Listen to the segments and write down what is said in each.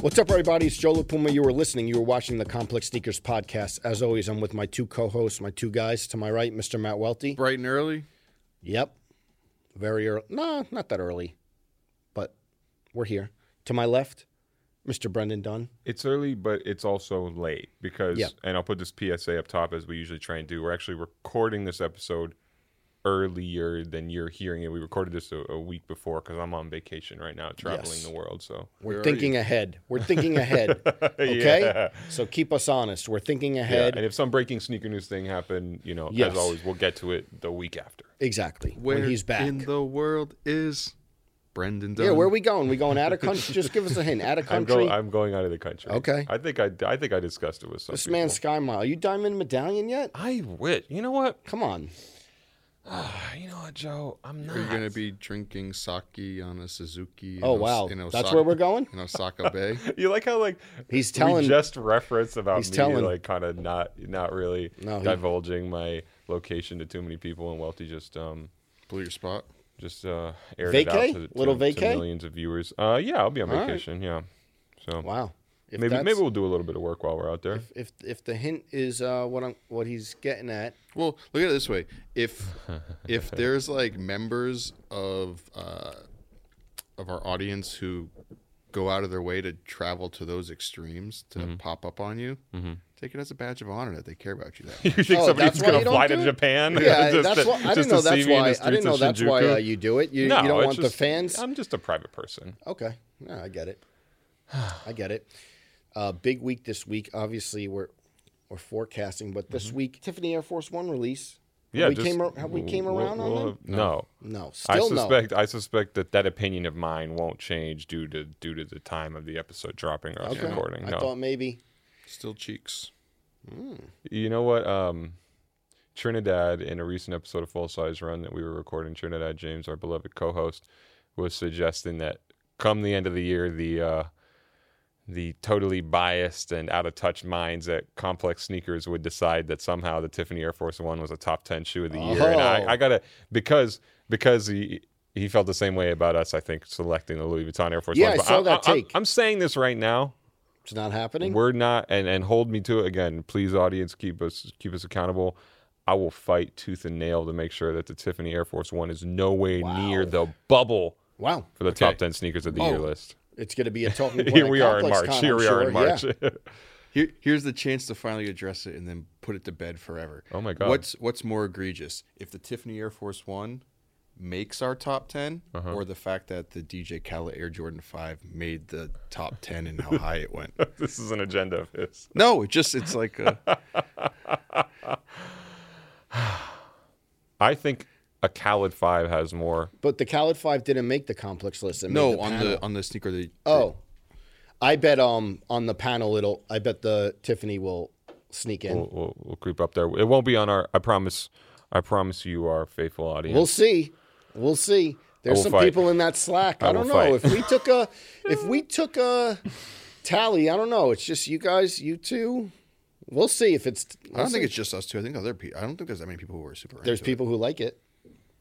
What's up, everybody? It's Joe La Puma. You were listening. You were watching the Complex Sneakers podcast. As always, I'm with my two co-hosts, my two guys. To my right, Mr. Matt Welty. Bright and early. Yep. Very early. No, not that early, but we're here. To my left, Mr. Brendan Dunne. It's early, but it's also late because, Yep. and I'll put this PSA up top as we usually try and do. We're actually recording this episode earlier than you're hearing it. We recorded this a, a week before because I'm on vacation right now, traveling Yes. the world. So, We're Where thinking ahead. We're thinking ahead. Okay? Yeah. So keep us honest. We're thinking yeah. ahead. And if some breaking sneaker news thing happened, you know, Yes. as always, we'll get to it the week after. exactly. Where when he's back. in the world is Brendan Dunne? yeah, where are we going? We going out of country? Just give us a hint. Out of I'm, country. go- I'm going out of the country. Okay. I think I, I think I discussed it with some this people. man's Sky Mile. Are you Diamond Medallion yet? I wish. You know what? Come on. You know what, Joe? I'm not. Are you going to be drinking sake on a Suzuki? in Oh Os- wow, in that's Osaka- where we're going. In Osaka Bay. You like how like He's telling. we just reference about he's me telling- like kind of not not really No, he- divulging my location to too many people, and Welty just um Blew your spot. just uh aired it out to, to, Little to vacay? millions of viewers. Uh, yeah, I'll be on All right. vacation. Yeah, so wow. If maybe maybe we'll do a little bit of work while we're out there. if if the hint is uh, what I'm what he's getting at. Well, look at it this way: if if there's like members of uh, of our audience who go out of their way to travel to those extremes to Mm-hmm. pop up on you, take it as a badge of honor that they care about you. That you think Oh, somebody's gonna fly to? Japan? Yeah, just that's to- why I didn't know that's why I didn't know of that's why uh, you do it. You, no, you don't it's want the fans. I'm just a private person. Okay, yeah, I get it. I get it. Uh, big week this week. Obviously, we're we're forecasting, but this week Tiffany Air Force One release. Have Mm-hmm. Yeah, we just- came ar- have we came we'll- around on we'll them? have- No. No, I still no. suspect I suspect that that opinion of mine won't change due to due to the time of the episode dropping or Okay, recording. I thought maybe. Still cheeks. You know what? Um, Trinidad, in a recent episode of Full Size Run that we were recording, Trinidad James, our beloved co-host, was suggesting that come the end of the year, the uh, the totally biased and out of touch minds at Complex Sneakers would decide that somehow the Tiffany Air Force One was a top ten shoe of the year. And Oh. I, I oh. gotta because because he. He felt the same way about us, I think, selecting the Louis Vuitton Air Force Yeah, One. I But saw I'm- that I'm- take. I'm saying this right now. It's not happening. We're not, and and hold me to it again, please, audience, keep us keep us accountable. I will fight tooth and nail to make sure that the Tiffany Air Force One is no way near the bubble wow, for the top ten sneakers of the year Oh. list. It's going to be a talking. point Here we are in March. Con, Here I'm we are in. March. Yeah. Here, here's the chance to finally address it and then put it to bed forever. Oh my God. What's what's more egregious, if the Tiffany Air Force One makes our top 10 Uh-huh. or the fact that the DJ Khaled Air Jordan Five made the top ten and how high it went? this is an agenda of his. No, it just it's like a, I think a Khaled Five has more. But the Khaled Five didn't make the complex list. It no the on panel. the on the sneaker. The, Oh, I bet um on the panel it'll. I bet the Tiffany will sneak in. We'll, we'll, we'll creep up there. It won't be on our. I promise. I promise you, our faithful audience. We'll see. We'll see. There's some fight. people in that Slack. I, I don't know fight. if we took a if we took a tally. I don't know. It's just you guys, you two. We'll see if it's. I don't think it's just us two. I think other people. I don't think there's that many people who are super. there's into people who like it.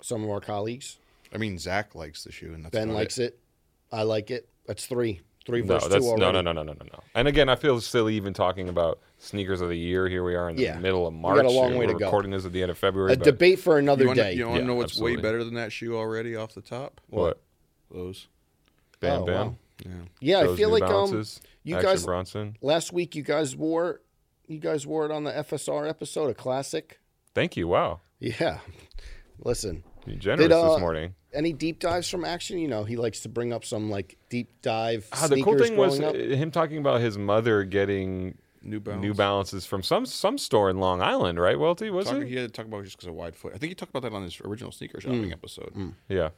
Some of our colleagues. I mean, Zach likes the shoe, and that's Ben likes it. I like it. That's three. Three No, versus that's two no, already. no, no, no, no, no, no. And again, I feel silly even talking about sneakers of the year. Here we are in the Yeah. middle of We March. got a long way to go. Recording this at the end of February. A but debate for another You wanna, day. you want to Yeah, know what's absolutely. way better than that shoe already off the top? What? Those. Bam, Oh, bam. wow. Yeah. Yeah, I Those feel New like um, Balances, you Action guys Bronson. last week you guys wore you guys wore it on the FSR episode, a classic. Thank you. Wow, Yeah. Listen, you're generous Did, uh, this morning. any deep dives from action? You know, he likes to bring up some like deep dive. Ah, the cool thing was up. uh, him talking about his mother getting New Balance. New Balances from some some store in Long Island, right? Welty was Talk, it? he had to talk about just because of wide foot. I think he talked about that on his original sneaker Mm. shopping episode. Yeah.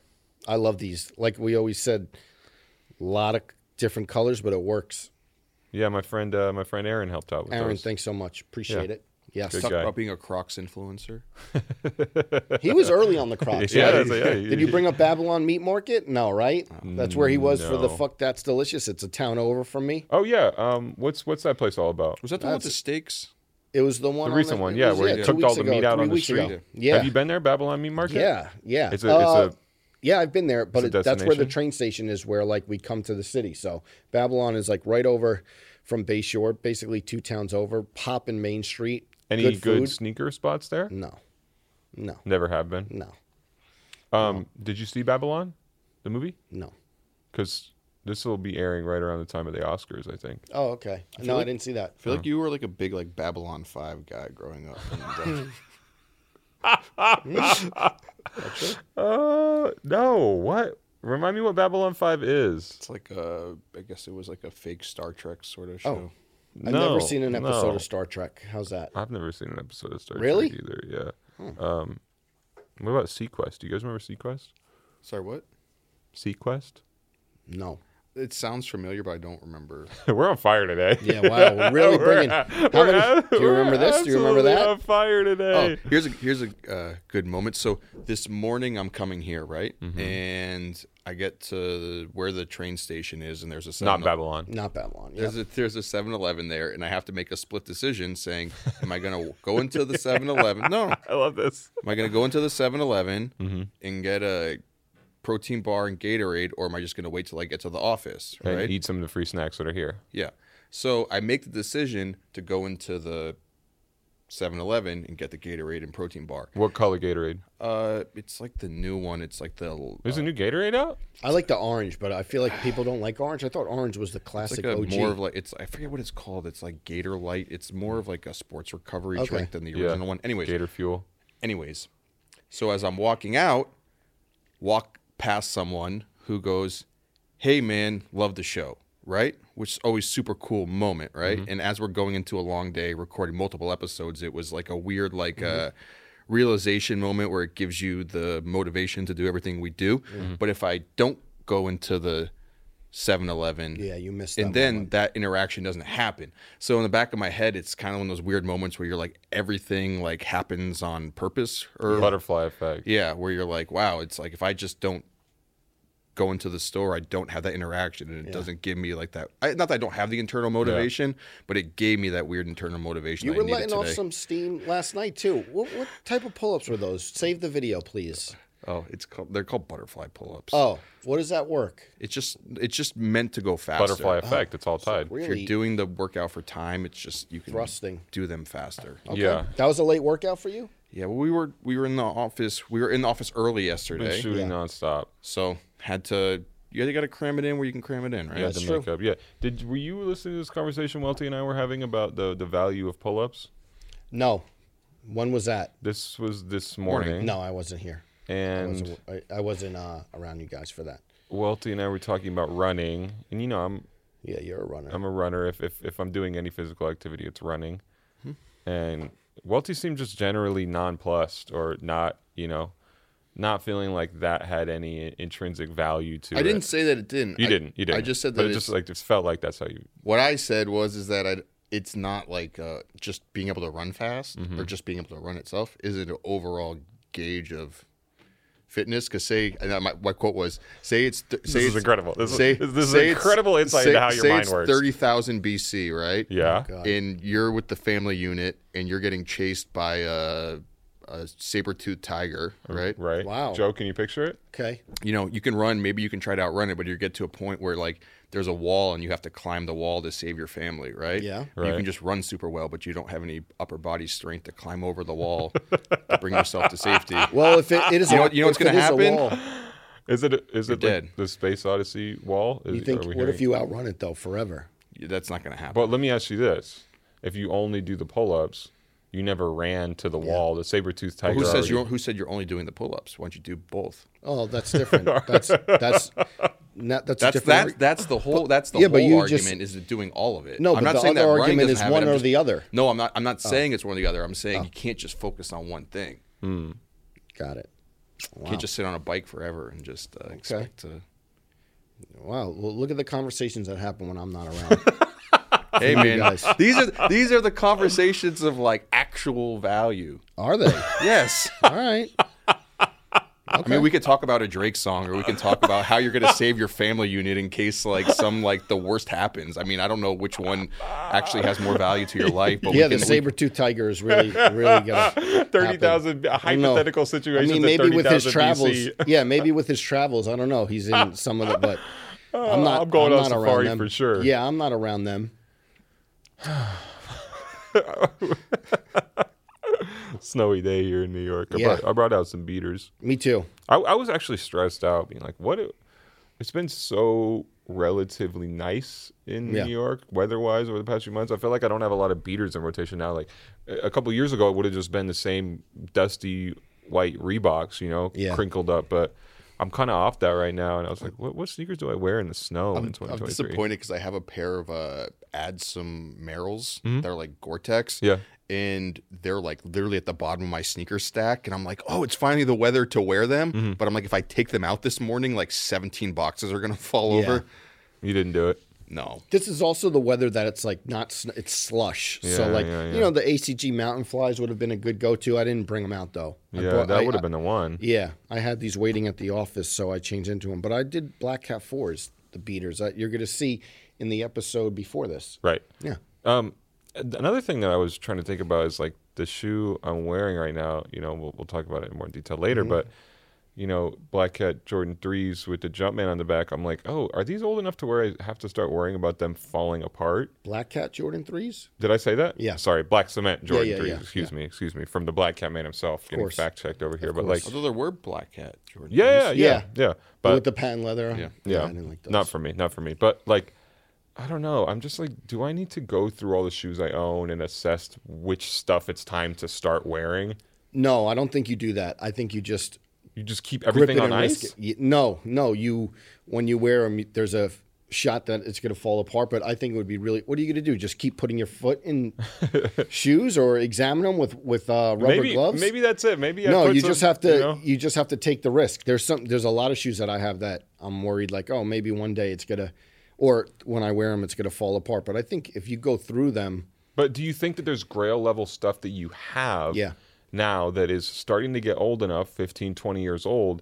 I love these. Like we always said, a lot of different colors, but it works. Yeah, my friend, uh, my friend Aaron helped out with Aaron, those. thanks so much. Appreciate Yeah. it. Yes, Good Talk guy. about being a Crocs influencer. he was early on the Crocs. Yeah, right? that's- yeah, Did you bring up Babylon Meat Market? No, right? That's where he was for the fuck. That's delicious. It's a town over from me. Oh yeah. Um, what's what's that place all about? Was that the one with the That's- steaks? It was the one. The on recent one, it yeah, was, where he two took all the ago, meat out on the street. ago. Yeah, Have you been there, Babylon Meat Market? yeah, yeah. It's a Uh, it's a Yeah, I've been there, but it, that's where the train station is where like we come to the city. So Babylon is like right over from Bayshore, basically two towns over. Pop in Main Street. Any good good, sneaker spots there? No, no, Never have been. no, Um, did you see Babylon, the movie? no. Because this will be airing right around the time of the Oscars, I think. Oh, okay. No, I didn't see that. I feel like you were like a big like Babylon Five guy growing up. And, uh, Uh, no. What? Remind me what Babylon Five is. it's like uh, I guess it was like a fake Star Trek sort of show. Oh. I've no, never seen an episode no. of Star Trek. How's that? I've never seen an episode of Star Really? Trek either. Yeah. Um, what about SeaQuest? Do you guys remember SeaQuest? Sorry, what? SeaQuest? No. It sounds familiar, but I don't remember. We're on fire today. Yeah, wow. We're really bringing. How We're many, ab- do you remember this? Do you remember that? On fire today. Oh, here's a here's a uh, good moment. So this morning I'm coming here, right? Mm-hmm. And I get to where the train station is, and there's a Not Babylon. Not Babylon. Yeah. There's a there's a 7-Eleven there, and I have to make a split decision, saying, "Am I gonna go into the 7-Eleven? No, I love this. am I gonna go into the 7-Eleven Mm-hmm. and get a protein bar and Gatorade, or am I just gonna wait till I get to the office? And Right? eat some of the free snacks that are here. Yeah. So I make the decision to go into the 7-Eleven and get the Gatorade and protein bar. What color Gatorade? Uh, it's like the new one. It's like the There's uh, a new Gatorade out? I like the orange, but I feel like people don't like orange. I thought orange was the It's classic like a OG. more of like it's I forget what it's called. It's like Gatorlyte. It's more of like a sports recovery Okay. drink than the Yeah. original one. Anyways, Gator Fuel. anyways. So as I'm walking out, walk past someone who goes, "Hey man, love the show." Right? Which is always super cool moment, right? Mm-hmm. And as we're going into a long day recording multiple episodes, it was like a weird like Mm-hmm. uh realization moment where it gives you the motivation to do everything we do. Mm-hmm. But if I don't go into the 7-Eleven yeah, you missed and then moment. that interaction doesn't happen. So in the back of my head, it's kind of one of those weird moments where you're like everything like happens on purpose, or Butterfly effect. yeah, where you're like, wow, it's like if I just don't go into the store, I don't have that interaction, and it Yeah. doesn't give me like that. I, not that I don't have the internal motivation, but it gave me that weird internal motivation. you I were needed letting off some steam last night too. What, what type of pull-ups were those? Save the video, please. Oh, it's called they're called butterfly pull-ups. Oh, what does that work? It's just it's just meant to go faster. Butterfly oh, effect. It's all tied. If you're doing the workout for time, it's just you can thrusting. do them faster. Okay. Yeah. that was a late workout for you. Yeah, well, we were we were in the office. We were in the office early Been yesterday, shooting Yeah. nonstop. so had to. You got to cram it in where you can cram it in, right? Yeah, That's the true. makeup. Yeah. Did were you listening to this conversation Welty and I were having about the the value of pull-ups? No, when was that? This was this Morning. morning. No, I wasn't here. I And wasn't, I, I wasn't uh, around you guys for that. Welty and I were talking about running, and you know I'm Yeah, you're a runner. I'm a runner. If if if I'm doing any physical activity, it's running. Hmm. And Welty seemed just generally nonplussed or not, you know, not feeling like that had any intrinsic value to it. I it. didn't say that it didn't. You I- didn't. You didn't. I just said but that it just like just felt like that's how you. what I said was is that I, it's not like uh, just being able to run fast Mm-hmm. or just being able to run itself. Is it an overall gauge of fitness? Because say, and my, my quote was, say it's th- say This is it's, incredible. This is- this is say it's- incredible insight say, into how your say mind it's works. Thirty thousand BC, right? Yeah. God. and you're with the family unit and you're getting chased by a, a saber-toothed tiger, mm, right? Right. Wow. Joe, can you picture it? okay. You know, you can run, maybe you can try to outrun it, but you get to a point where like there's a wall and you have to climb the wall to save your family, right? Yeah. You can just run super well, but you don't have any upper body strength to climb over the wall to bring yourself to safety. Well, if it, it is, You know a- what- you know what's gonna happen? Is it is it dead. like the Space Odyssey wall? Is, you think? are we What if you outrun it though forever? That's not going to happen. But let me ask you this: If you only do the pull-ups, you never ran to the wall. The saber-toothed tiger. who says already- you? Who said you're only doing the pull-ups? Why don't you do both? Oh, that's different. that's that's not, that's That's different. that's that's the whole that's the yeah, but whole you argument just- is doing all of it. No, I'm but not the saying other that argument is have it, one or just- the other. No, I'm not. I'm not saying it's one or the other. I'm saying you can't just focus on one thing. Got it. You can't just sit on a bike forever and just uh, expect to. Wow. Well, look at the conversations that happen when I'm not around. Hey man, these are these are the conversations of like actual value. Are they? Yes. All right. I mean, we could talk about a Drake song, or we can talk about how you're going to save your family unit in case like some like the worst happens. I mean, I don't know which one actually has more value to your life, but Yeah, the saber tooth tiger is really, really gonna. Thirty thousand hypothetical I situation. mean, maybe with his travels. yeah, maybe with his travels. I don't know. He's in some of the, but I'm uh, not. I'm going on not around safari them. for sure. Yeah, I'm not around them. Snowy day here in New York. I, Yeah. brought, I brought out some beaters. Me too. I, I was actually stressed out, being like, "What? It, it's been so relatively nice in Yeah. New York, weather-wise, over the past few months. I feel like I don't have a lot of beaters in rotation now. Like a couple years ago, it would have just been the same dusty white Reeboks, you know, Yeah. crinkled up. But I'm kind of off that right now, and I was like, "What? What sneakers do I wear in the snow in I'm 2023?" disappointed because I have a pair of uh, add some Merrells. They're like Gore-Tex. Yeah. And they're like literally at the bottom of my sneaker stack, and I'm like, oh, it's finally the weather to wear them. But I'm like, if I take them out this morning, like 17 boxes are gonna fall Yeah. over. You didn't do it. No, This is also the weather that it's like not. sn- It's slush. so like yeah, you know the ACG mountain flies would have been a good go to. I didn't bring them out though. I Yeah, brought- that would have been the one. Yeah, I had these waiting at the office, so I changed into them. But I did Black Cat fours, the beaters that you're going to see in the episode before this. Right. Yeah. Um, another thing that I was trying to think about is like the shoe I'm wearing right now. You know, we'll, we'll talk about it in more detail later, but you know, Black Cat Jordan threes with the Jumpman on the back. I'm like, oh, are these old enough to where I have to start worrying about them falling apart? Black Cat Jordan threes. Did I say that? Yeah. Sorry, Black Cement Jordan yeah, threes. yeah, excuse me, excuse me, from the Black Cat man himself, getting course. fact checked over here. But course. like, although there were Black Cat Jordan. yeah, yeah, threes. yeah, Yeah. yeah. But But with the patent leather. Yeah. yeah, I didn't like those. not for me, not for me. But like, I don't know. I'm just like, do I need to go through all the shoes I own and assess which stuff it's time to start wearing? no, I don't think you do that. I think you just You just keep everything on ice. it. You- no, no. You when you wear them, there's a shot that it's going to fall apart. But I think it would be really. What are you going to do? Just keep putting your foot in shoes or examine them with with uh, rubber Maybe, gloves? maybe that's it. Maybe I no, you some, just have to. you You, just have to take the risk. There's some. There's a lot of shoes that I have that I'm worried like, oh, maybe one day it's gonna, or when I wear them, it's gonna fall apart. But I think if you go through them, But do you think that there's grail level stuff that you have Yeah. Now that is starting to get old enough, 15, 20 years old,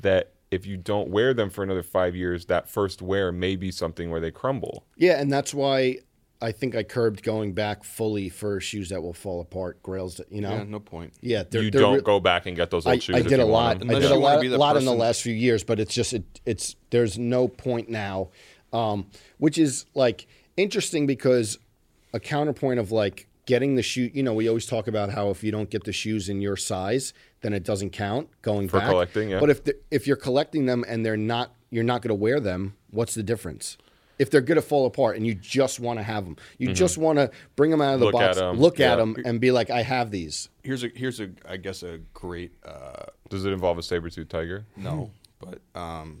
that if you don't wear them for another five years, that first wear may be something where they crumble? yeah, and that's why I think I curbed going back fully for shoes that will fall apart, grails. That you know, Yeah, yeah, no point. Yeah, they're, you they're don't re- go back and get those old I, shoes. I did a lot. I did a lot, be the lot in the last few years, but it's just it, it's there's no point now, um, which is like interesting because a counterpoint of like getting the shoe. You know, we always talk about how if you don't get the shoes in your size, then it doesn't count going For back. collecting, yeah. But if the, if you're collecting them and they're not, you're not going to wear them. What's the difference? If they're going to fall apart and you just want to have them, you just want to bring them out of the Mm-hmm. Look at look yeah. at them, and be like, I have these. Here's a here's a I guess a great uh, Does it involve a saber tooth tiger? no, but um,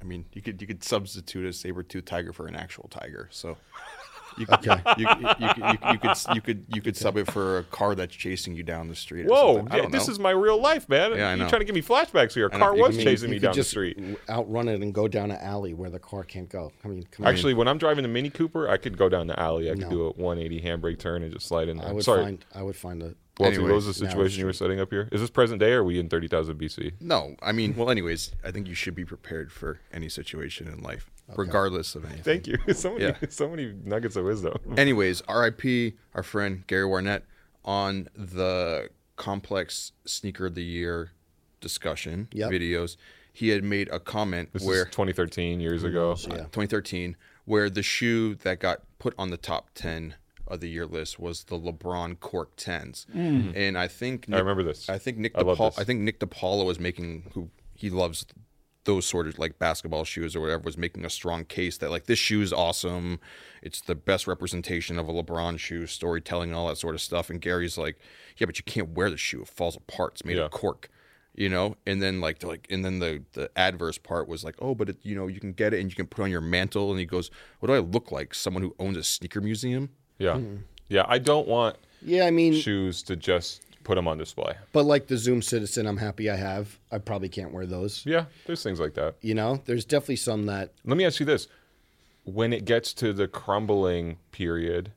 I mean you could you could substitute a saber tooth tiger for an actual tiger. So you could, Okay. you, you, you, you, could you could you could sub it for a car that's chasing you down the street. Or Whoa, yeah, this is my real life, man. Yeah, You're trying to give me flashbacks here. A car was can- chasing me down the street. outrun it and go down an alley where the car can't go. I mean. Actually, when I'm driving the Mini Cooper, I could go down the alley. I could No. do a 180 handbrake turn and just slide in there. I would Sorry, find I would find a Walter, Anyway, what was the situation you were setting up here? Is this present day or are we in 30,000 BC? No, I mean, well, anyways, I think you should be prepared for any situation in life, regardless of anything. Thank you. so many, Yeah. so many nuggets of wisdom. Anyways, RIP, our friend Gary Warnett on the complex sneaker of the year discussion Yep. videos. He had made a comment This where is 2013 years ago. Mm, yeah. Uh, 2013, where the shoe that got put on the top 10 of the year list was the LeBron Cork 10s, mm. and I think Nick, remember this. I think Nick I love DePaul, this. I think Nick DePaula was making who he loves those sort of like basketball shoes or whatever was making a strong case that like this shoe is awesome. It's the best representation of a LeBron shoe, storytelling and all that sort of stuff. And Gary's like, yeah, but you can't wear the shoe; it falls apart. It's made Yeah. of cork you know and then like they're like and then the the adverse part was like oh but it, you know you can get it and you can put it on your mantle and he goes what do i look like someone who owns a sneaker museum Yeah. Hmm. Yeah. I don't want Yeah, I mean, shoes to just put them on display. but like the Zoom Citizen, I'm happy I have. I probably can't wear those. Yeah. There's things like that. You know, there's definitely some that Let me ask you this. When it gets to the crumbling period,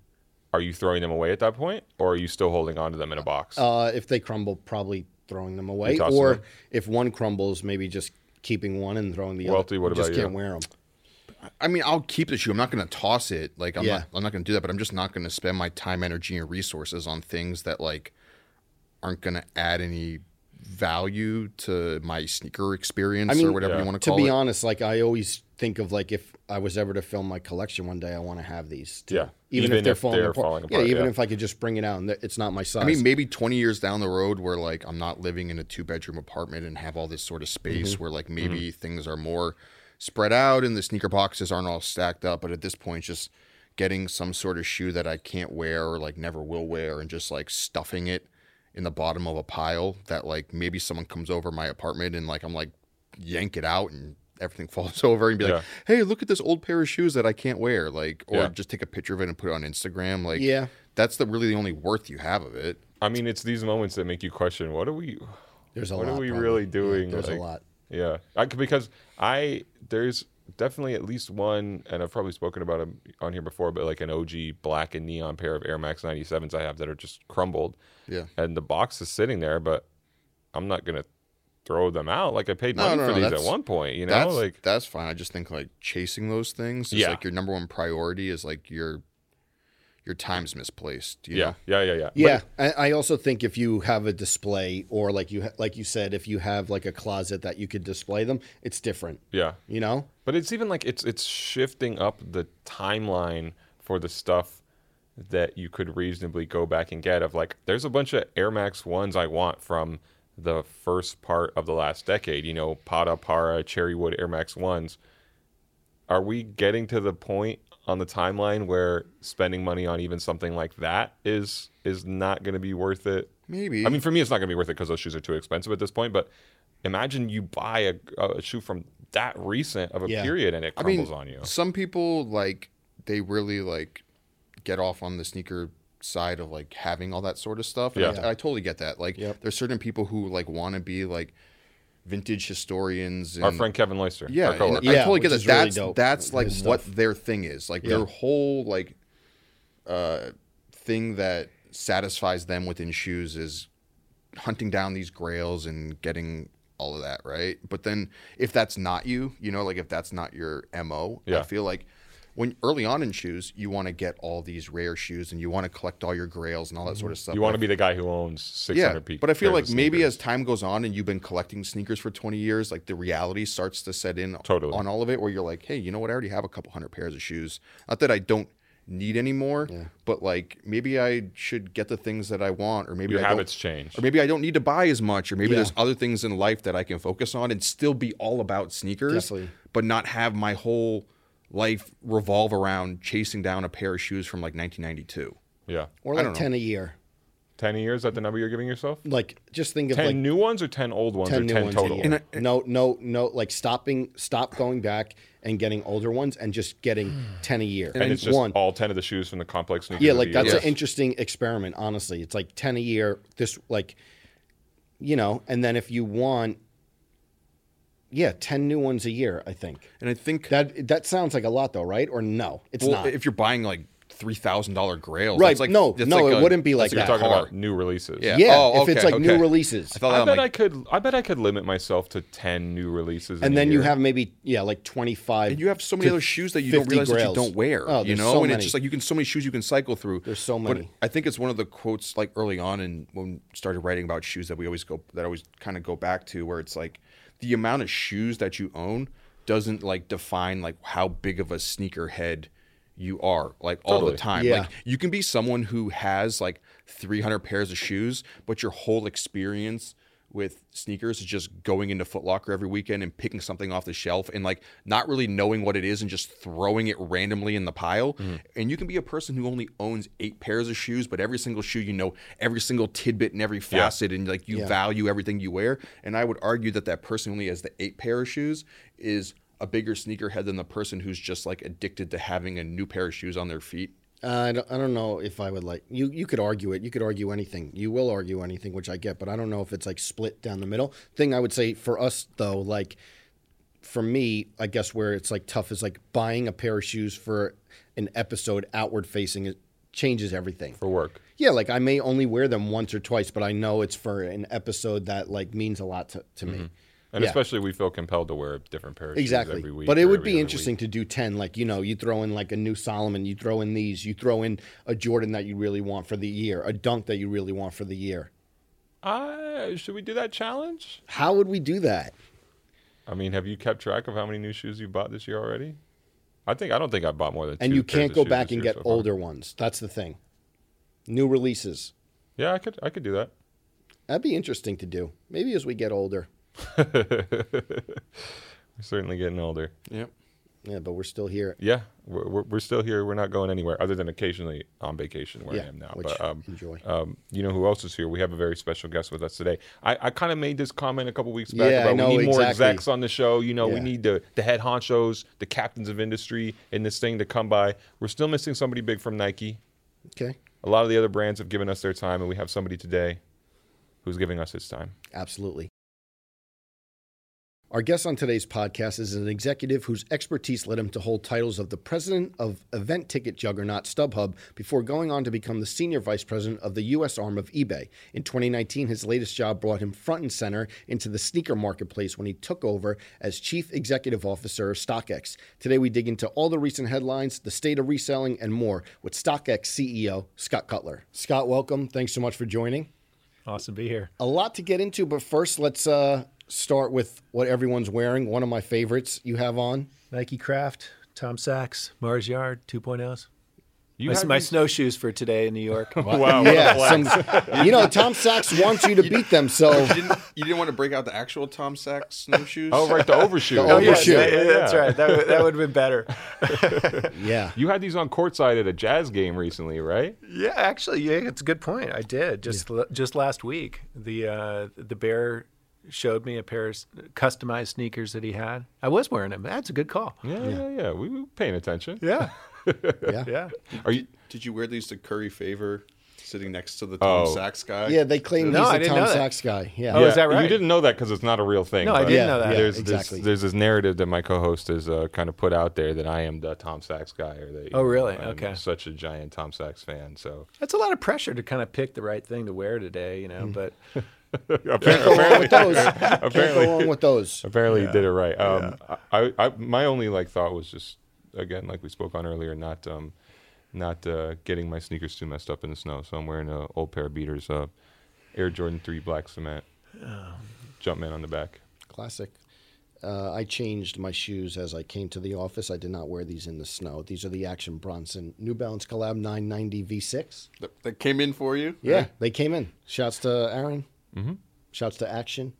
are you throwing them away at that point or are you still holding on to them in a box? uh, if they crumble, probably throwing them away, or them? if one crumbles, maybe just keeping one and throwing the Welty, other. what You just about you? can't wear them. I mean, I'll keep the shoe. I'm not going to toss it. Like I'm Yeah. not. I'm not going to do that. But I'm just not going to spend my time, energy, and resources on things that like aren't going to add any value to my sneaker experience I mean, or whatever yeah. you want To call it. To be it. honest, like I always think of like if I was ever to film my collection one day, I want to have these. Too. Yeah. even, Even if they're, if falling, they're apart. falling Yeah, even yeah. if I could just bring it out and it's not my size. I mean, maybe 20 years down the road where like I'm not living in a two bedroom apartment and have all this sort of space Mm-hmm. where like maybe things are more spread out and the sneaker boxes aren't all stacked up. But at this point, just getting some sort of shoe that I can't wear or like never will wear and just like stuffing it in the bottom of a pile that like maybe someone comes over my apartment and like I'm like yank it out and everything falls over and be like, hey, look at this old pair of shoes that I can't wear. Like, or Yeah. just take a picture of it and put it on Instagram. Like, Yeah. that's the really the only worth you have of it. I mean, it's these moments that make you question what are we, there's a what lot. are we probably. really Yeah, doing? there's Like, a lot. Yeah, I, because I there's definitely at least one, and I've probably spoken about them on here before, but like an OG black and neon pair of Air Max 97s I have that are just crumbled, Yeah. and the box is sitting there, but I'm not gonna throw them out. Like I paid money no, for no, these at one point, you know, that's like that's fine. I just think like chasing those things is Yeah. like your number one priority is like your your time's misplaced. You yeah, know? yeah, yeah, yeah, Yeah, I, I also think if you have a display, or like you like you said, if you have like a closet that you could display them, it's different. yeah. You know, But it's even like it's it's shifting up the timeline for the stuff that you could reasonably go back and get. Of like, there's a bunch of Air Max ones I want from the first part of the last decade. You know, Patta Parra, Cherrywood Air Max ones. Are we getting to the point on the timeline where spending money on even something like that is is not going to be worth it? Maybe. I mean, for me, it's not going to be worth it because those shoes are too expensive at this point. But imagine you buy a, a shoe from that recent of a Yeah. period and it I mean, crumbles on you. some people like they really like get off on the sneaker side of like having all that sort of stuff. And Yeah. I, I totally get that. Like, Yep. there's certain people who like want to be like vintage historians. And, Our friend Kevin Loister. Yeah, our and coworker. I totally get that. that. is really That's like what stuff. their thing is. Like Yeah. their whole like uh thing that satisfies them within shoes is hunting down these grails and getting all of that, right? But then if that's not you, you know, like if that's not your MO, I feel like when early on in shoes, you want to get all these rare shoes and you want to collect all your grails and all that sort of mm-hmm. stuff. You want to be the guy who owns 600 yeah, pe- but I feel like maybe as time goes on and you've been collecting sneakers for 20 years, like the reality starts to set in Totally. on all of it where you're like, hey, you know what? I already have a couple hundred pairs of shoes. Not that I don't need any more, but like maybe I should get the things that I want or maybe your I habits change. or maybe I don't need to buy as much, or maybe Yeah. there's other things in life that I can focus on and still be all about sneakers, Definitely. but not have my whole life revolve around chasing down a pair of shoes from like 1992. Yeah. or like don't know. ten a year. 10 years, is that the number you're giving yourself? Like just think of 10 like new ones or 10 old ones ten or new 10 ones total? a year. no, no, no. Like stopping, stop going back and getting older ones, and just getting ten a year. And it's just one. all 10 of the shoes from the complex sneakers. Yeah, like that's year. an interesting experiment. Honestly, it's like ten a year. This like, you know, and then if you want, yeah, ten new ones a year. I think And I think that that sounds like a lot, though, right? Or no, it's well, not. if you're buying like three thousand dollar grails, Right, That's like, no, that's no, like it a- wouldn't be that's like You're like that. a talking car. about new releases. Yeah. yeah, Oh, if it's okay, like new releases, I thought I bet like, I could. I bet I could limit myself to ten new releases, and a then you have maybe yeah, like twenty five. and you have so many other shoes that you don't 50 realize that you don't wear. Oh, you there's know, so and many. it's just like you can so many shoes you can cycle through. There's so But many. I think it's one of the quotes like early on and when we started writing about shoes that we always go that I always kind of go back to where it's like the amount of shoes that you own doesn't like define like how big of a sneakerhead you are like all the time. Yeah. Like you can be someone who has like 300 pairs of shoes, but your whole experience with sneakers is just going into Foot Locker every weekend and picking something off the shelf and like not really knowing what it is and just throwing it randomly in the pile. Mm-hmm. And you can be a person who only owns eight pairs of shoes, but every single shoe you know every single tidbit and every facet and like you Yeah. value everything you wear. And I would argue that that person who only has the eight pair of shoes is a bigger sneakerhead than the person who's just like addicted to having a new pair of shoes on their feet. Uh, I don't, I don't know if I would like you. You could argue it. You could argue anything. You will argue anything, which I get. But I don't know if it's like split down the middle. Thing I would say for us though, like for me, I guess where it's like tough is like buying a pair of shoes for an episode outward facing. It changes everything. for work. Yeah, like I may only wear them once or twice, but I know it's for an episode that like means a lot to, to me. And Yeah. especially we feel compelled to wear different pairs Exactly. every week. But it would be interesting week. to do 10. Like, you know, you throw in like a new Salomon, you throw in these, you throw in a Jordan that you really want for the year, a dunk that you really want for the year. Uh, should we do that challenge? How would we do that? I mean, have you kept track of how many new shoes you bought this year already? I think I don't think I bought more than. And you can't go back and get so older ones. That's the thing. New releases. Yeah, I could I could do that. That'd be interesting to do. Maybe as we get older. We're certainly getting older. Yep. Yeah, but we're still here. Yeah, we're, we're, we're still here. We're not going anywhere other than occasionally on vacation where Yeah, I am now. which But um, enjoy. um, you know who else is here? We have a very special guest with us today. I, I kind of made this comment a couple weeks back Yeah, I about know, we need more exactly. execs on the show. You know, we need the, the head honchos, the captains of industry in this thing to come by. We're still missing somebody big from Nike. Okay. A lot of the other brands have given us their time, and we have somebody today who's giving us his time. Absolutely. Our guest on today's podcast is an executive whose expertise led him to hold titles of the president of event ticket juggernaut StubHub before going on to become the senior vice president of the U.S. arm of eBay. In 2019, his latest job brought him front and center into the sneaker marketplace when he took over as chief executive officer of StockX. Today, we dig into all the recent headlines, the state of reselling, and more with StockX CEO Scott Cutler. Scott, welcome. Thanks so much for joining Awesome to be here. a lot to get into, but first let's uh, start with what everyone's wearing. One of my favorites you have on. Nike Craft, Tom Sachs, Mars Yard 2.0s. You My, my these- snowshoes for today in New York. Wow. yeah, some, you know Tom Sachs wants you to beat them, so You didn't, you didn't want to break out the actual Tom Sachs snowshoes? Oh, right, the overshoe. The Oh, yeah, overshoe. yeah, yeah, that's right. That, would- that would have been better. yeah. You had these on courtside at a jazz game recently, right? Yeah, actually, yeah, it's a good point. I did just l- just last week. The uh, the bear showed me a pair of customized sneakers that he had. I was wearing them. That's a good call. Yeah, yeah, yeah. We were paying attention. Yeah, Yeah. yeah. Are you? Did you wear these to Curry Favor sitting next to the Tom Oh. Sachs guy? Yeah, they claim No, he's I the Tom know. Sachs guy. Yeah. Oh, is that right? You didn't know that because it's not a real thing. No, I didn't Yeah, know that. yeah. There's, exactly. there's there's this narrative that my co-host has uh, kind of put out there that I am the Tom Sachs guy, or that. Oh, really? I'm Okay. Such a giant Tom Sachs fan. So That's a lot of pressure to kind of pick the right thing to wear today, you know. But Can't go wrong with those. Can't Apparently. go wrong with those. apparently you did it right. Um, I, I my only like thought was just again like we spoke on earlier, not um, not uh, getting my sneakers too messed up in the snow. So I'm wearing an old pair of beaters, uh, Air Jordan Three Black Cement, Jumpman on the back. Classic. Uh, I changed my shoes as I came to the office. I did not wear these in the snow. These are the Action Bronson New Balance Collab 990 V6. That, that came in for you? Yeah, they came in. Shouts to Aaron. Mm-hmm. Shouts to Action.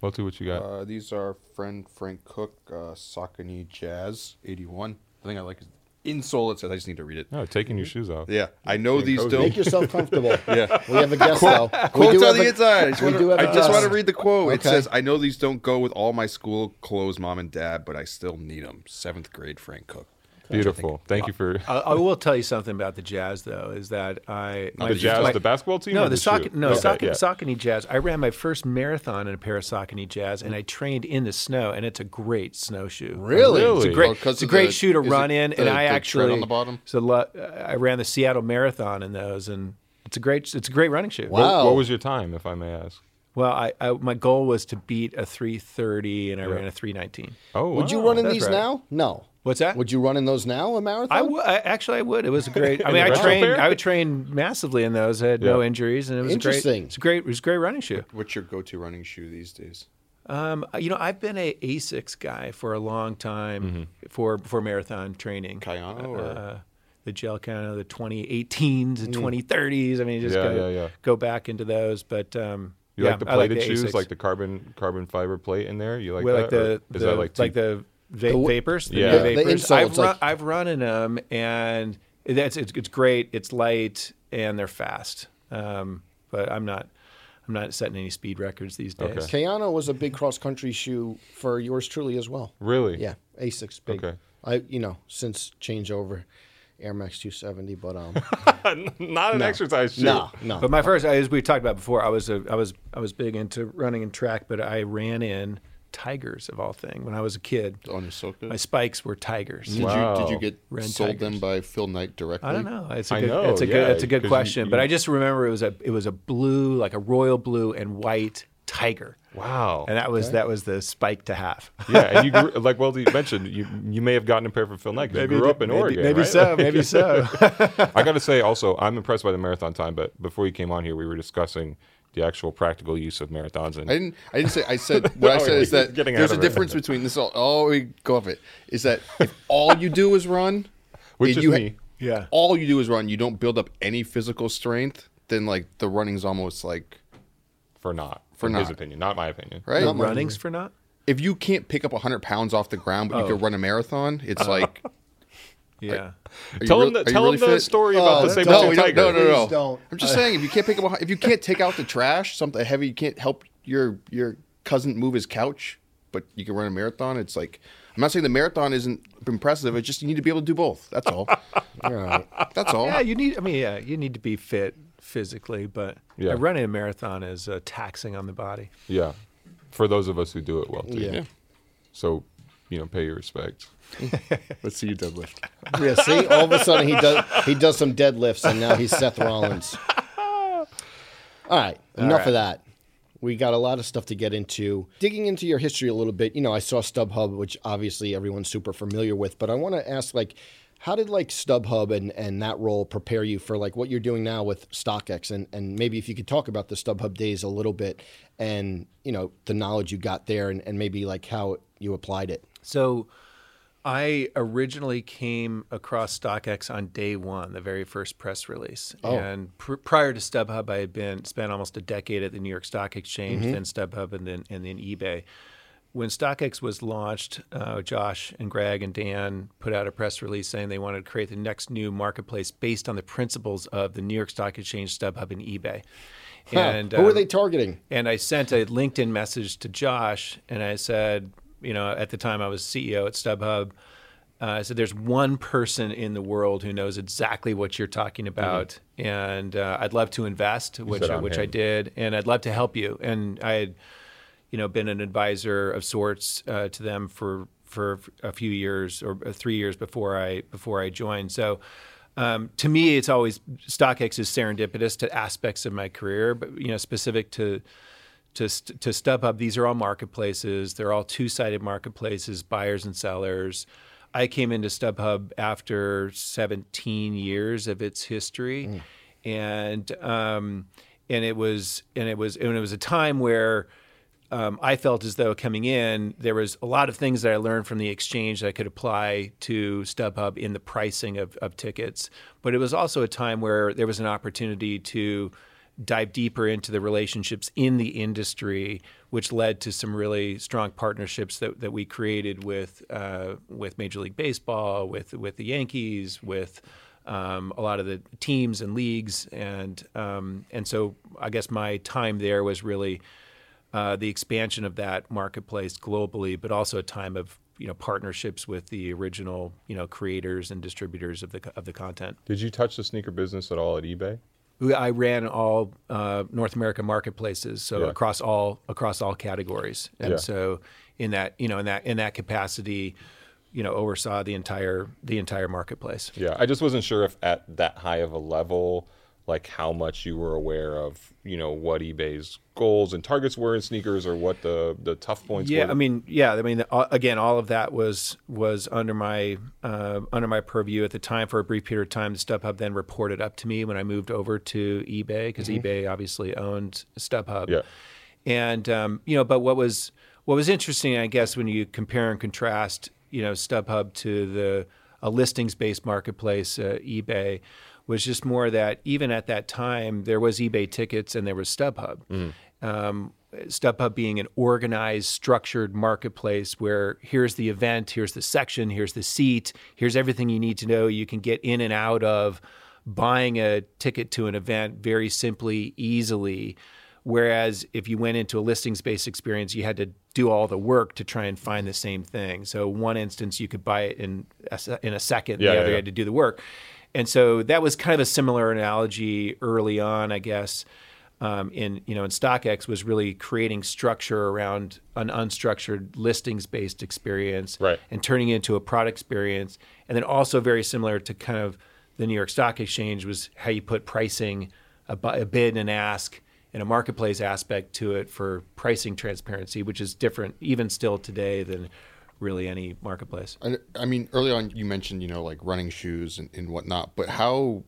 Well, see what you got? Uh, these are friend Frank Cook, uh, Saucony Jazz 81. I think I like his insole. It says I just need to read it. no, taking your shoes off. Yeah, I know Getting these cozy. don't. Make yourself comfortable. Yeah. We have a guest, though. We Quotes do on have the a- inside. I just, we want do to, have a I just want to read the quote. It says, "I know these don't go with all my school clothes, mom and dad, but I still need them." Seventh grade Frank Cook. Beautiful. Thank you for uh, I, I will tell you something about the Jazz, though, is that I the Jazz, my- the basketball team. No, the, the Sauc- shoe? no Okay, Saucony, yeah. Saucony Jazz. I ran my first marathon in a pair of Saucony Jazz, and I trained in the snow, and it's a great snowshoe. Really? Really? It's a great, 'cause it's a great the- shoe to run in, the- and I the tread actually on the bottom? So lo- I ran the Seattle Marathon in those, and it's a great, it's a great running shoe. What, Wow. what was your time, if I may ask? Well, I, I my goal was to beat a 330, and I ran a 319. Oh, Would you run in these right. now? No. What's that? Would you run in those now, a marathon? I would actually I would. It was a great. I mean, I trained. I would train massively in those. I had no injuries, and it was Interesting. great. It's a great. It was a great running shoe. What's your go-to running shoe these days? Um, you know, I've been a Asics guy for a long time Mm-hmm. for for marathon training. Kayano or Uh, the gel kind of the 2018s and 2030s. I mean, just Mm. Yeah, go, yeah, yeah. go back into those. But um, You yeah, like the I plated the shoes, like the carbon carbon fiber plate in there? You like Well, that? like or the, is the that like, like, the va- The vapors, the Yeah. new The- the vapors. I've, it's run, like- I've run in them, and that's it's, it's great. It's light and they're fast. Um, but I'm not I'm not setting any speed records these days. Okay. Kayano was a big cross country shoe for yours truly as well. really? Yeah, Asics big. Okay. I you know since changeover, Air Max 270, but um Not an exercise shoe. no no. But my first, as we talked about before, I was a, I was I was big into running and track, but I ran in tigers of all things When I was a kid, Onitsuka. my spikes were tigers. Did Wow. you did you get Red sold them by Phil Knight directly? I don't know. It's a I good, know, It's a yeah, good. It's a 'cause good you- question. but I just remember it was a it was a blue, like a royal blue and white tiger, Wow. and that was that was the spike to have. yeah, and you grew, like well, you mentioned you you may have gotten a pair from Phil Knight 'cause you grew up in maybe, Oregon. Maybe right? so. Maybe so. I got to say also, I'm impressed by the marathon time. But before you came on here, we were discussing the actual practical use of marathons. And I didn't. I didn't say. I said what I Oh, said is that getting there's a ahead it. difference between this. All, all we go off it is that if all you do is run, which is you me. yeah. all you do is run, you don't build up any physical strength, then like the running's almost like for not For in his not. opinion, not my opinion. right. Not my- Runnings for not. If you can't pick up hundred pounds off the ground, but you Oh. can run a marathon, it's oh. like. Yeah. are you Tell real- him the, are you tell really him the fit? story about Oh, the don't- saber No, tooth don't- tiger. no, no, no. Please don't. I'm just saying, if you can't pick up, a- if you can't take out the trash, something heavy, you can't help your your cousin move his couch, but you can run a marathon. It's like I'm not saying the marathon isn't impressive. It's just you need to be able to do both. That's all. All right. That's all. Yeah, you need. I mean, yeah, you need to be fit physically, but Yeah. uh, running a marathon is uh, taxing on the body. Yeah, for those of us who do it well too. Yeah. Yeah. So, you know, pay your respects. Let's see you deadlift. Yeah, see, all of a sudden he does he does some deadlifts, and now he's Seth Rollins. All right, enough right. of that. We got a lot of stuff to get into. Digging into your history a little bit, you know, I saw StubHub, which obviously everyone's super familiar with, but I want to ask, like, how did like StubHub and, and that role prepare you for like what you're doing now with StockX, and and maybe if you could talk about the StubHub days a little bit, and you know the knowledge you got there, and, and maybe like how you applied it. So, I originally came across StockX on day one, the very first press release. Oh. And pr- prior to StubHub, I had been spent almost a decade at the New York Stock Exchange, mm-hmm. then StubHub, and then and then eBay. When StockX was launched, uh, Josh and Greg and Dan put out a press release saying they wanted to create the next new marketplace based on the principles of the New York Stock Exchange, StubHub, and eBay. Huh. And Who were um, they targeting? and I sent a LinkedIn message to Josh, and I said, you know, at the time I was CEO at StubHub. Uh, I said, "There's one person in the world who knows exactly what you're talking about, and uh, I'd love to invest, which said, I, "I'm which I did, and I'd love to help you." And I had, you know, been an advisor of sorts uh, to them for for a few years or three years before I before I joined. So. Um, to me, it's always StockX is serendipitous to aspects of my career, but you know, specific to to to StubHub, these are all marketplaces. They're all two-sided marketplaces, buyers and sellers. I came into StubHub after 17 years of its history, and um, and it was and it was and it was a time where um, I felt as though coming in, there was a lot of things that I learned from the exchange that I could apply to StubHub in the pricing of, of tickets. But it was also a time where there was an opportunity to dive deeper into the relationships in the industry, which led to some really strong partnerships that, that we created with uh, with Major League Baseball, with with the Yankees, with um, a lot of the teams and leagues, and um, and so I guess my time there was really uh, the expansion of that marketplace globally, but also a time of you know partnerships with the original you know creators and distributors of the of the content. Did you touch the sneaker business at all at eBay? I ran all uh, North American marketplaces, so Yeah. across all across all categories, and Yeah. so in that you know in that in that capacity, you know oversaw the entire the entire marketplace. Yeah, I just wasn't sure if at that high of a level, like how much you were aware of, you know, what eBay's goals and targets were in sneakers, or what the the tough points Yeah, were. I mean, yeah, I mean, again, all of that was was under my uh, under my purview at the time for a brief period of time. StubHub then reported up to me when I moved over to eBay because eBay obviously owned StubHub. Yeah. and um, you know, but what was what was interesting, I guess, when you compare and contrast, you know, StubHub to the a listings based marketplace, uh, eBay. Was just more that even at that time there was eBay tickets and there was StubHub. Um, StubHub being an organized, structured marketplace where here's the event, here's the section, here's the seat, here's everything you need to know. You can get in and out of buying a ticket to an event very simply, easily. Whereas if you went into a listings based experience, you had to do all the work to try and find the same thing. So one instance you could buy it in a, in a second, Yeah, the yeah, other you had to do the work. And so that was kind of a similar analogy early on, I guess. um, in you know in StockX was really creating structure around an unstructured listings based experience Right. and turning it into a product experience, and then also very similar to kind of the New York Stock Exchange was how you put pricing, a, a bid and ask, and a marketplace aspect to it for pricing transparency, which is different even still today than really any marketplace. I, I mean, early on you mentioned you know like running shoes and, and whatnot, but how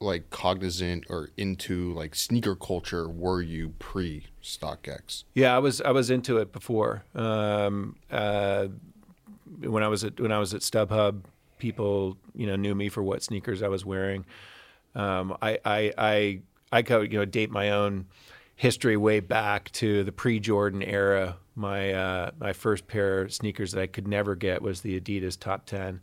like cognizant or into like sneaker culture were you pre StockX? Yeah, I was I was into it before. Um, uh, when I was at when I was at StubHub, people you know knew me for what sneakers I was wearing. Um, I I I I go you know date my own history way back to the pre Jordan era. My uh, my first pair of sneakers that I could never get was the Adidas Top Ten,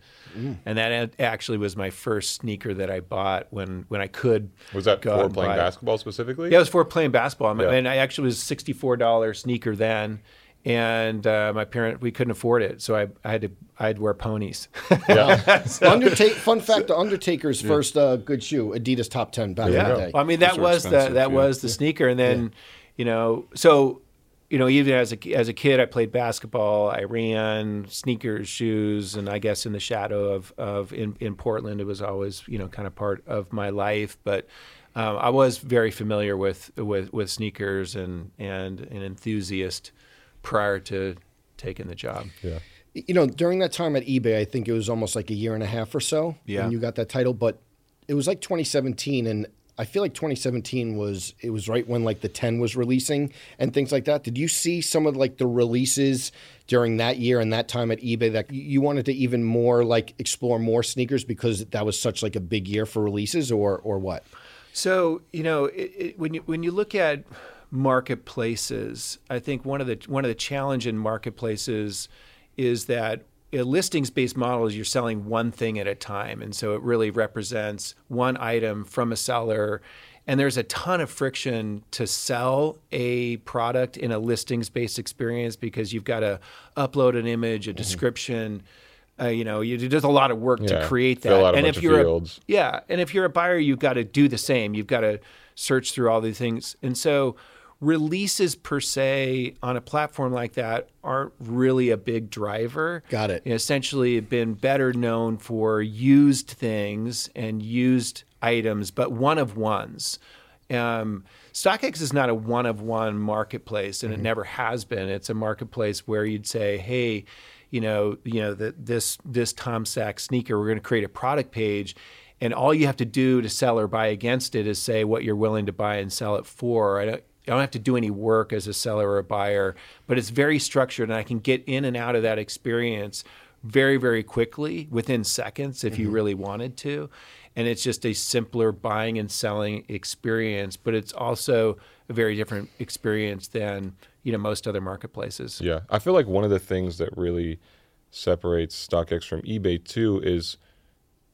and that actually was my first sneaker that I bought when when I could. Was that go for playing buy it. basketball specifically? Yeah, it was for playing basketball. Yeah. And I actually was sixty four dollar sneaker then, and uh, my parent we couldn't afford it, so I, I had to I had to wear ponies. Yeah. Undertake. Fun fact: the Undertaker's first uh, good shoe, Adidas Top Ten back in the day. Well, I mean, that Those was the expensive, that yeah. was the sneaker, and then you know, so you know, even as a as a kid, I played basketball. I ran sneakers, shoes, and I guess in the shadow of of in in Portland, it was always you know kind of part of my life, but. Um, I was very familiar with, with, with sneakers and, and an enthusiast prior to taking the job. Yeah. you know, during that time at eBay, I think it was almost like a year and a half or so Yeah. when you got that title. But it was like 2017, and I feel like 2017 was it was right when like the 10 was releasing and things like that. Did you see some of like the releases during that year and that time at eBay that you- wanted to even more like explore more sneakers because that was such like a big year for releases, or or what? So you know, it, it, when you when you look at marketplaces, I think one of the one of the challenge in marketplaces is that a listings based model is you're selling one thing at a time, and so it really represents one item from a seller. And there's a ton of friction to sell a product in a listings based experience because you've got to upload an image, a description. Uh, you know, you, do there's a lot of work Yeah, to create that. fill out a and if you're fields. a yeah, and if you're a buyer, you've got to do the same. You've got to search through all these things. And so releases per se on a platform like that aren't really a big driver. Got it. You know, essentially have been better known for used things and used items, but one of ones. Um, StockX is not a one of one marketplace, and it never has been. It's a marketplace where you'd say, "Hey, you know, you know that this this Tom Sachs sneaker, we're going to create a product page." And all you have to do to sell or buy against it is say what you're willing to buy and sell it for. I don't, I don't have to do any work as a seller or a buyer, but it's very structured, and I can get in and out of that experience very, very quickly within seconds if you mm-hmm. really wanted to. And it's just a simpler buying and selling experience, but it's also a very different experience than you know most other marketplaces. Yeah, I feel like one of the things that really separates StockX from eBay too is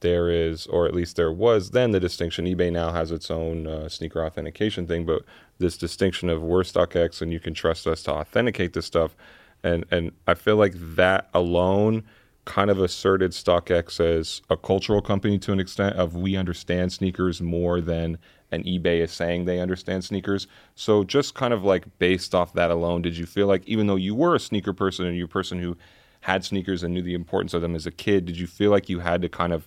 there is, or at least there was then, the distinction. eBay now has its own uh, sneaker authentication thing, but this distinction of we're StockX and you can trust us to authenticate this stuff, and and I feel like that alone kind of asserted StockX as a cultural company to an extent of we understand sneakers more than and eBay is saying they understand sneakers. So just kind of like based off that alone, did you feel like even though you were a sneaker person and you're a person who had sneakers and knew the importance of them as a kid, did you feel like you had to kind of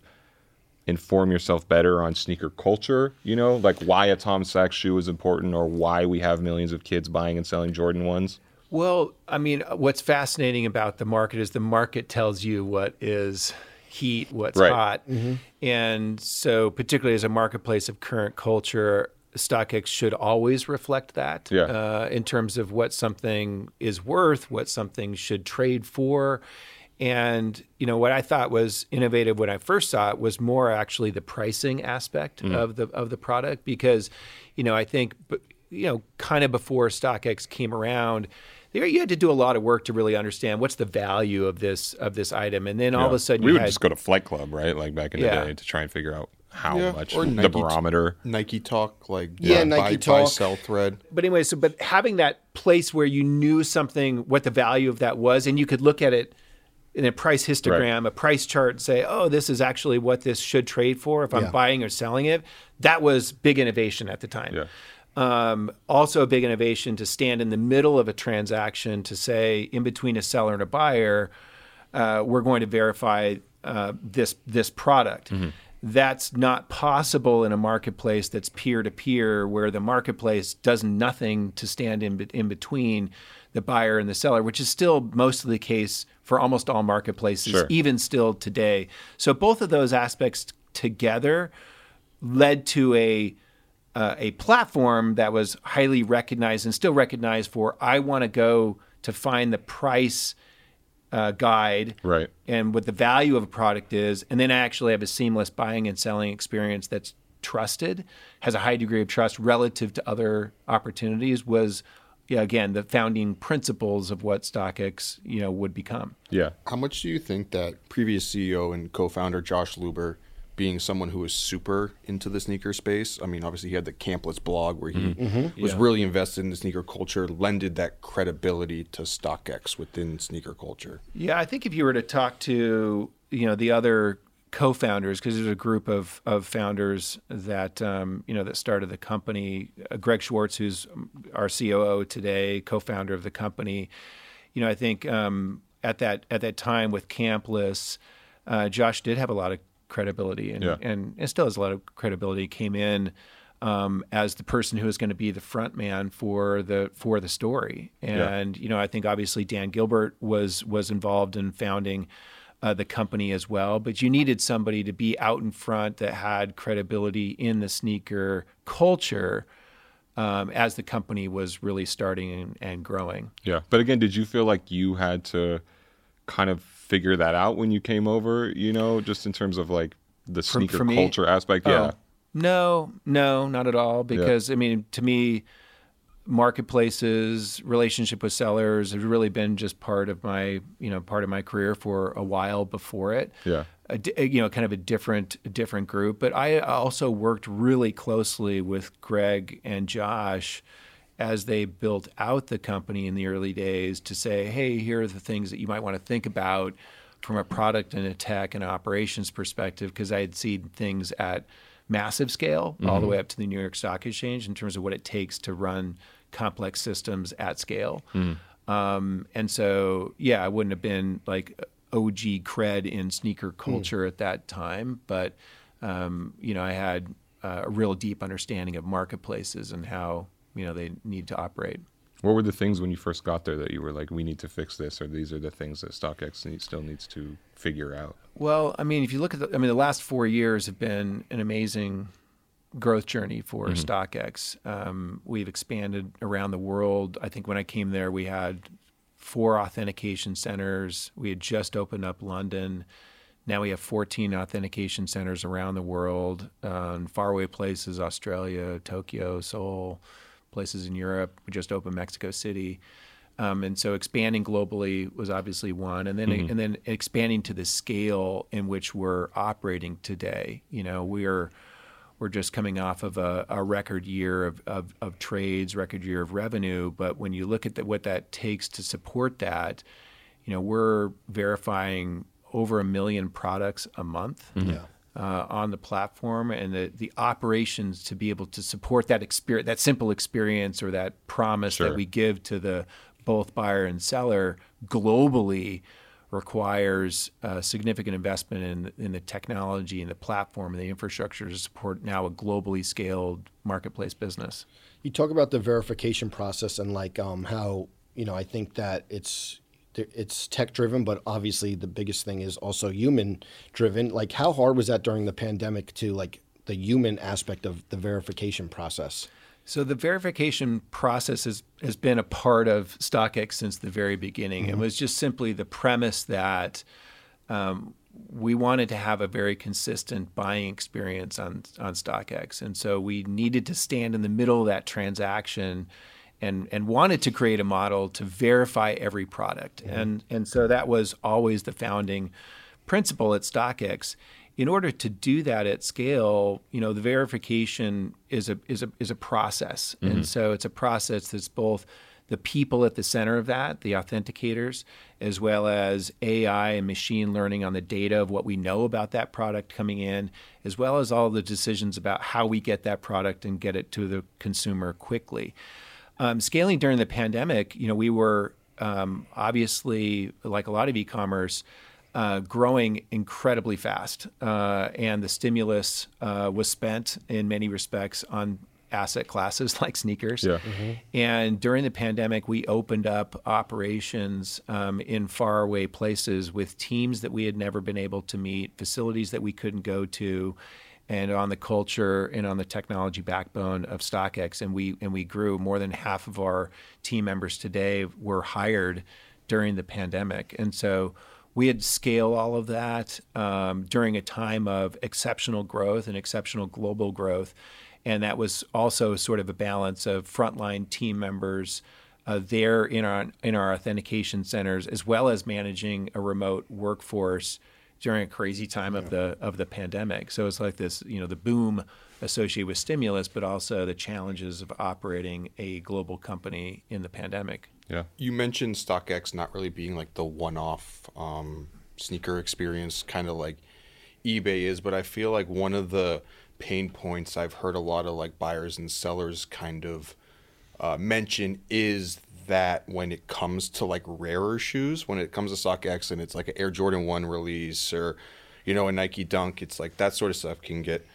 inform yourself better on sneaker culture? You know, like why a Tom Sachs shoe is important or why we have millions of kids buying and selling Jordan ones? Well, I mean, what's fascinating about the market is the market tells you what is heat, what's Right. hot. And so, particularly as a marketplace of current culture, StockX should always reflect that Yeah. uh, in terms of what something is worth, what something should trade for. And you know what I thought was innovative when I first saw it was more actually the pricing aspect mm. of the of the product because you know I think you know kind of before StockX came around there you had to do a lot of work to really understand what's the value of this of this item and then all of a sudden we you would had just go to Flight Club, right? Like back in Yeah. the day to try and figure out how Yeah, much or the Nike t- barometer. Nike Talk, like Yeah, buy, Nike buy, Talk. sell thread. but anyway, so but having that place where you knew something, what the value of that was, and you could look at it in a price histogram, a price chart, say, oh, this is actually what this should trade for if I'm Yeah. buying or selling it. That was big innovation at the time. Yeah. Um, also, a big innovation to stand in the middle of a transaction to say, in between a seller and a buyer, uh, we're going to verify uh, this this product. That's not possible in a marketplace that's peer to peer, where the marketplace does nothing to stand in in between the buyer and the seller, which is still mostly the case for almost all marketplaces, Sure. even still today. So both of those aspects together led to a uh, a platform that was highly recognized and still recognized for I want to go to find the price uh, guide Right. and what the value of a product is, and then I actually have a seamless buying and selling experience that's trusted, has a high degree of trust relative to other opportunities. Was yeah, again the founding principles of what StockX you know would become. Yeah. How much do you think that previous CEO and co-founder Josh Luber, being someone who was super into the sneaker space, I mean, obviously he had the Campless blog where he mm-hmm. Mm-hmm. was Yeah. really invested in the sneaker culture, lended that credibility to StockX within sneaker culture. Yeah, I think if you were to talk to you know the other co-founders, because there's a group of of founders that um, you know that started the company. Uh, Greg Schwartz, who's our COO today, co-founder of the company. You know, I think um, at that at that time with Campless, uh, Josh did have a lot of credibility, and, Yeah. and and still has a lot of credibility. Came in um, as the person who is going to be the front man for the for the story. And you know, I think obviously Dan Gilbert was was involved in founding uh, the company as well. But you needed somebody to be out in front that had credibility in the sneaker culture um, as the company was really starting and, and growing. Yeah. But again, did you feel like you had to kind of figure that out when you came over, you know, just in terms of like the sneaker for me? culture aspect? Yeah. Oh, no, no, not at all. Because I mean, to me, marketplaces, relationship with sellers has really been just part of my, you know, part of my career for a while before it. Yeah. A you know, kind of a different, different group. But I also worked really closely with Greg and Josh as they built out the company in the early days to say, hey, here are the things that you might want to think about from a product and a tech and operations perspective, because I had seen things at massive scale all the mm-hmm. way up to the New York Stock Exchange in terms of what it takes to run complex systems at scale. Um, and so, yeah, I wouldn't have been like OG cred in sneaker culture at that time, but um, you know, I had uh, a real deep understanding of marketplaces and how you know they need to operate. What were the things when you first got there that you were like, we need to fix this, or these are the things that StockX need, still needs to figure out? Well, I mean, if you look at the, I mean, the last four years have been an amazing growth journey for StockX. Um, we've expanded around the world. I think when I came there, we had four authentication centers. We had just opened up London. Now we have 14 authentication centers around the world, uh, in faraway places, Australia, Tokyo, Seoul, places in Europe. We just opened Mexico City. Um, and so expanding globally was obviously one, and then and then expanding to the scale in which we're operating today. You know, we're we're just coming off of a, a record year of, of, of trades, record year of revenue. But when you look at the, what that takes to support that, you know, we're verifying over a million products a month Yeah. uh, on the platform, and the, the operations to be able to support that experience, that simple experience, or that promise Sure. that we give to the both buyer and seller globally requires uh, significant investment in in the technology and the platform and the infrastructure to support now a globally scaled marketplace business. You talk about the verification process and like um, how you know I think that it's it's tech driven, but obviously the biggest thing is also human driven. Like how hard was that during the pandemic to like the human aspect of the verification process? So the verification process has, has been a part of StockX since the very beginning. It was just simply the premise that um, we wanted to have a very consistent buying experience on on StockX, and so we needed to stand in the middle of that transaction, and and wanted to create a model to verify every product, and and so that was always the founding principle at StockX. In order to do that at scale, you know, the verification is a is a is a process, and so it's a process that's both the people at the center of that, the authenticators, as well as AI and machine learning on the data of what we know about that product coming in, as well as all the decisions about how we get that product and get it to the consumer quickly. Um, scaling during the pandemic, you know, we were um, obviously, like a lot of e-commerce, uh, growing incredibly fast, uh, and the stimulus uh, was spent in many respects on asset classes like sneakers. Yeah. And during the pandemic, we opened up operations um, in faraway places with teams that we had never been able to meet, facilities that we couldn't go to, and on the culture and on the technology backbone of StockX. And we and we grew. More than half of our team members today were hired during the pandemic, and so we had scale all of that um, during a time of exceptional growth and exceptional global growth. And that was also sort of a balance of frontline team members uh, there in our in our authentication centers, as well as managing a remote workforce during a crazy time of the of the pandemic. So it's like this, you know, the boom associated with stimulus, but also the challenges of operating a global company in the pandemic. Yeah. You mentioned StockX not really being like the one-off um, sneaker experience, kind of like eBay is, but I feel like one of the pain points I've heard a lot of like buyers and sellers kind of uh, mention is that when it comes to like rarer shoes, when it comes to StockX and it's like an Air Jordan One release or you know a Nike Dunk, it's like that sort of stuff can get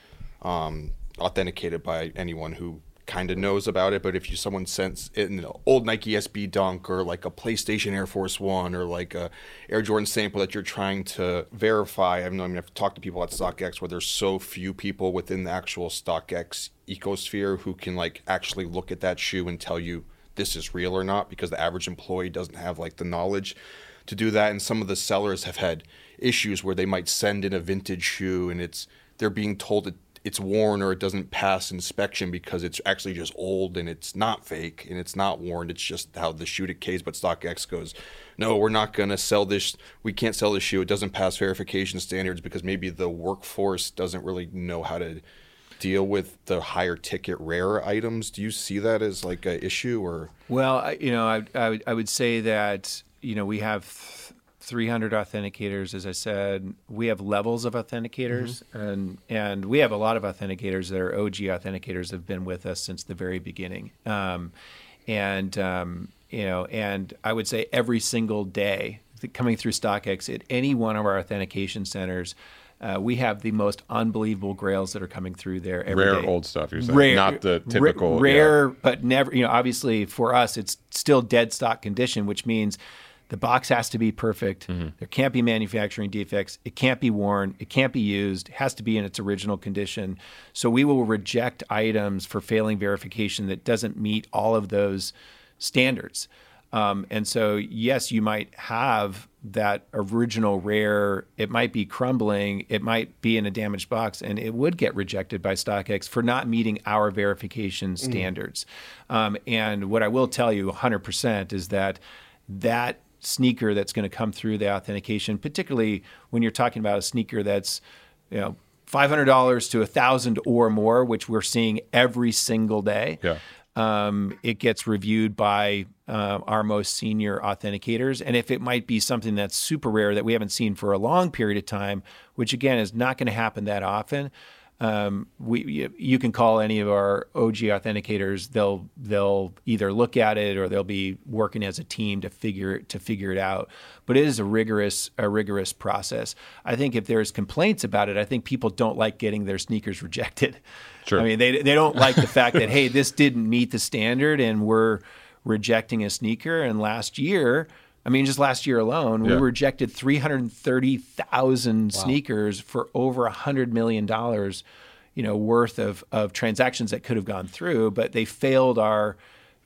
um, authenticated by anyone who kind of knows about it. But if you someone sends it an old Nike SB Dunk or like a PlayStation Air Force One or like a Air Jordan sample that you're trying to verify, I mean, I mean I've talked to people at StockX where there's so few people within the actual StockX ecosphere who can like actually look at that shoe and tell you this is real or not because the average employee doesn't have like the knowledge to do that and some of the sellers have had issues where they might send in a vintage shoe and it's they're being told it it's worn or it doesn't pass inspection because it's actually just old and it's not fake and it's not worn. It's just how the shoe decays. But StockX goes, no, we're not going to sell this. We can't sell this shoe. It doesn't pass verification standards because maybe the workforce doesn't really know how to deal with the higher ticket rare items. Do you see that as like an issue or? Well, you know, I, I, would, I would say that, you know, we have 300 authenticators, as I said. We have levels of authenticators, and, and we have a lot of authenticators that are OG authenticators that have been with us since the very beginning. Um, and, um, you know, and I would say every single day coming through StockX at any one of our authentication centers, uh, we have the most unbelievable grails that are coming through there every Rare day. old stuff, you're saying. rare, Not the typical. yeah. rare, but never. You know, obviously for us, it's still dead stock condition, which means the box has to be perfect. Mm-hmm. There can't be manufacturing defects. It can't be worn. It can't be used. It has to be in its original condition. So we will reject items for failing verification that doesn't meet all of those standards. Um, and so, yes, you might have that original rare. It might be crumbling. It might be in a damaged box, and it would get rejected by StockX for not meeting our verification standards. Um, and what I will tell you 100% is that that sneaker that's going to come through the authentication, particularly when you're talking about a sneaker that's, you know, $500 to a thousand or more, which we're seeing every single day Yeah. um, it gets reviewed by uh, our most senior authenticators. And if it might be something that's super rare that we haven't seen for a long period of time, which again is not going to happen that often, um, we you, you can call any of our OG authenticators. They'll they'll either look at it or they'll be working as a team to figure to figure it out. But it is a rigorous a rigorous process. I think if there's complaints about it, I think people don't like getting their sneakers rejected. Sure. I mean, they they don't like the fact that hey, this didn't meet the standard, and we're rejecting a sneaker. And last year, I mean, just last year alone, we rejected 330,000 sneakers for over a hundred million dollars, you know, worth of of transactions that could have gone through, but they failed our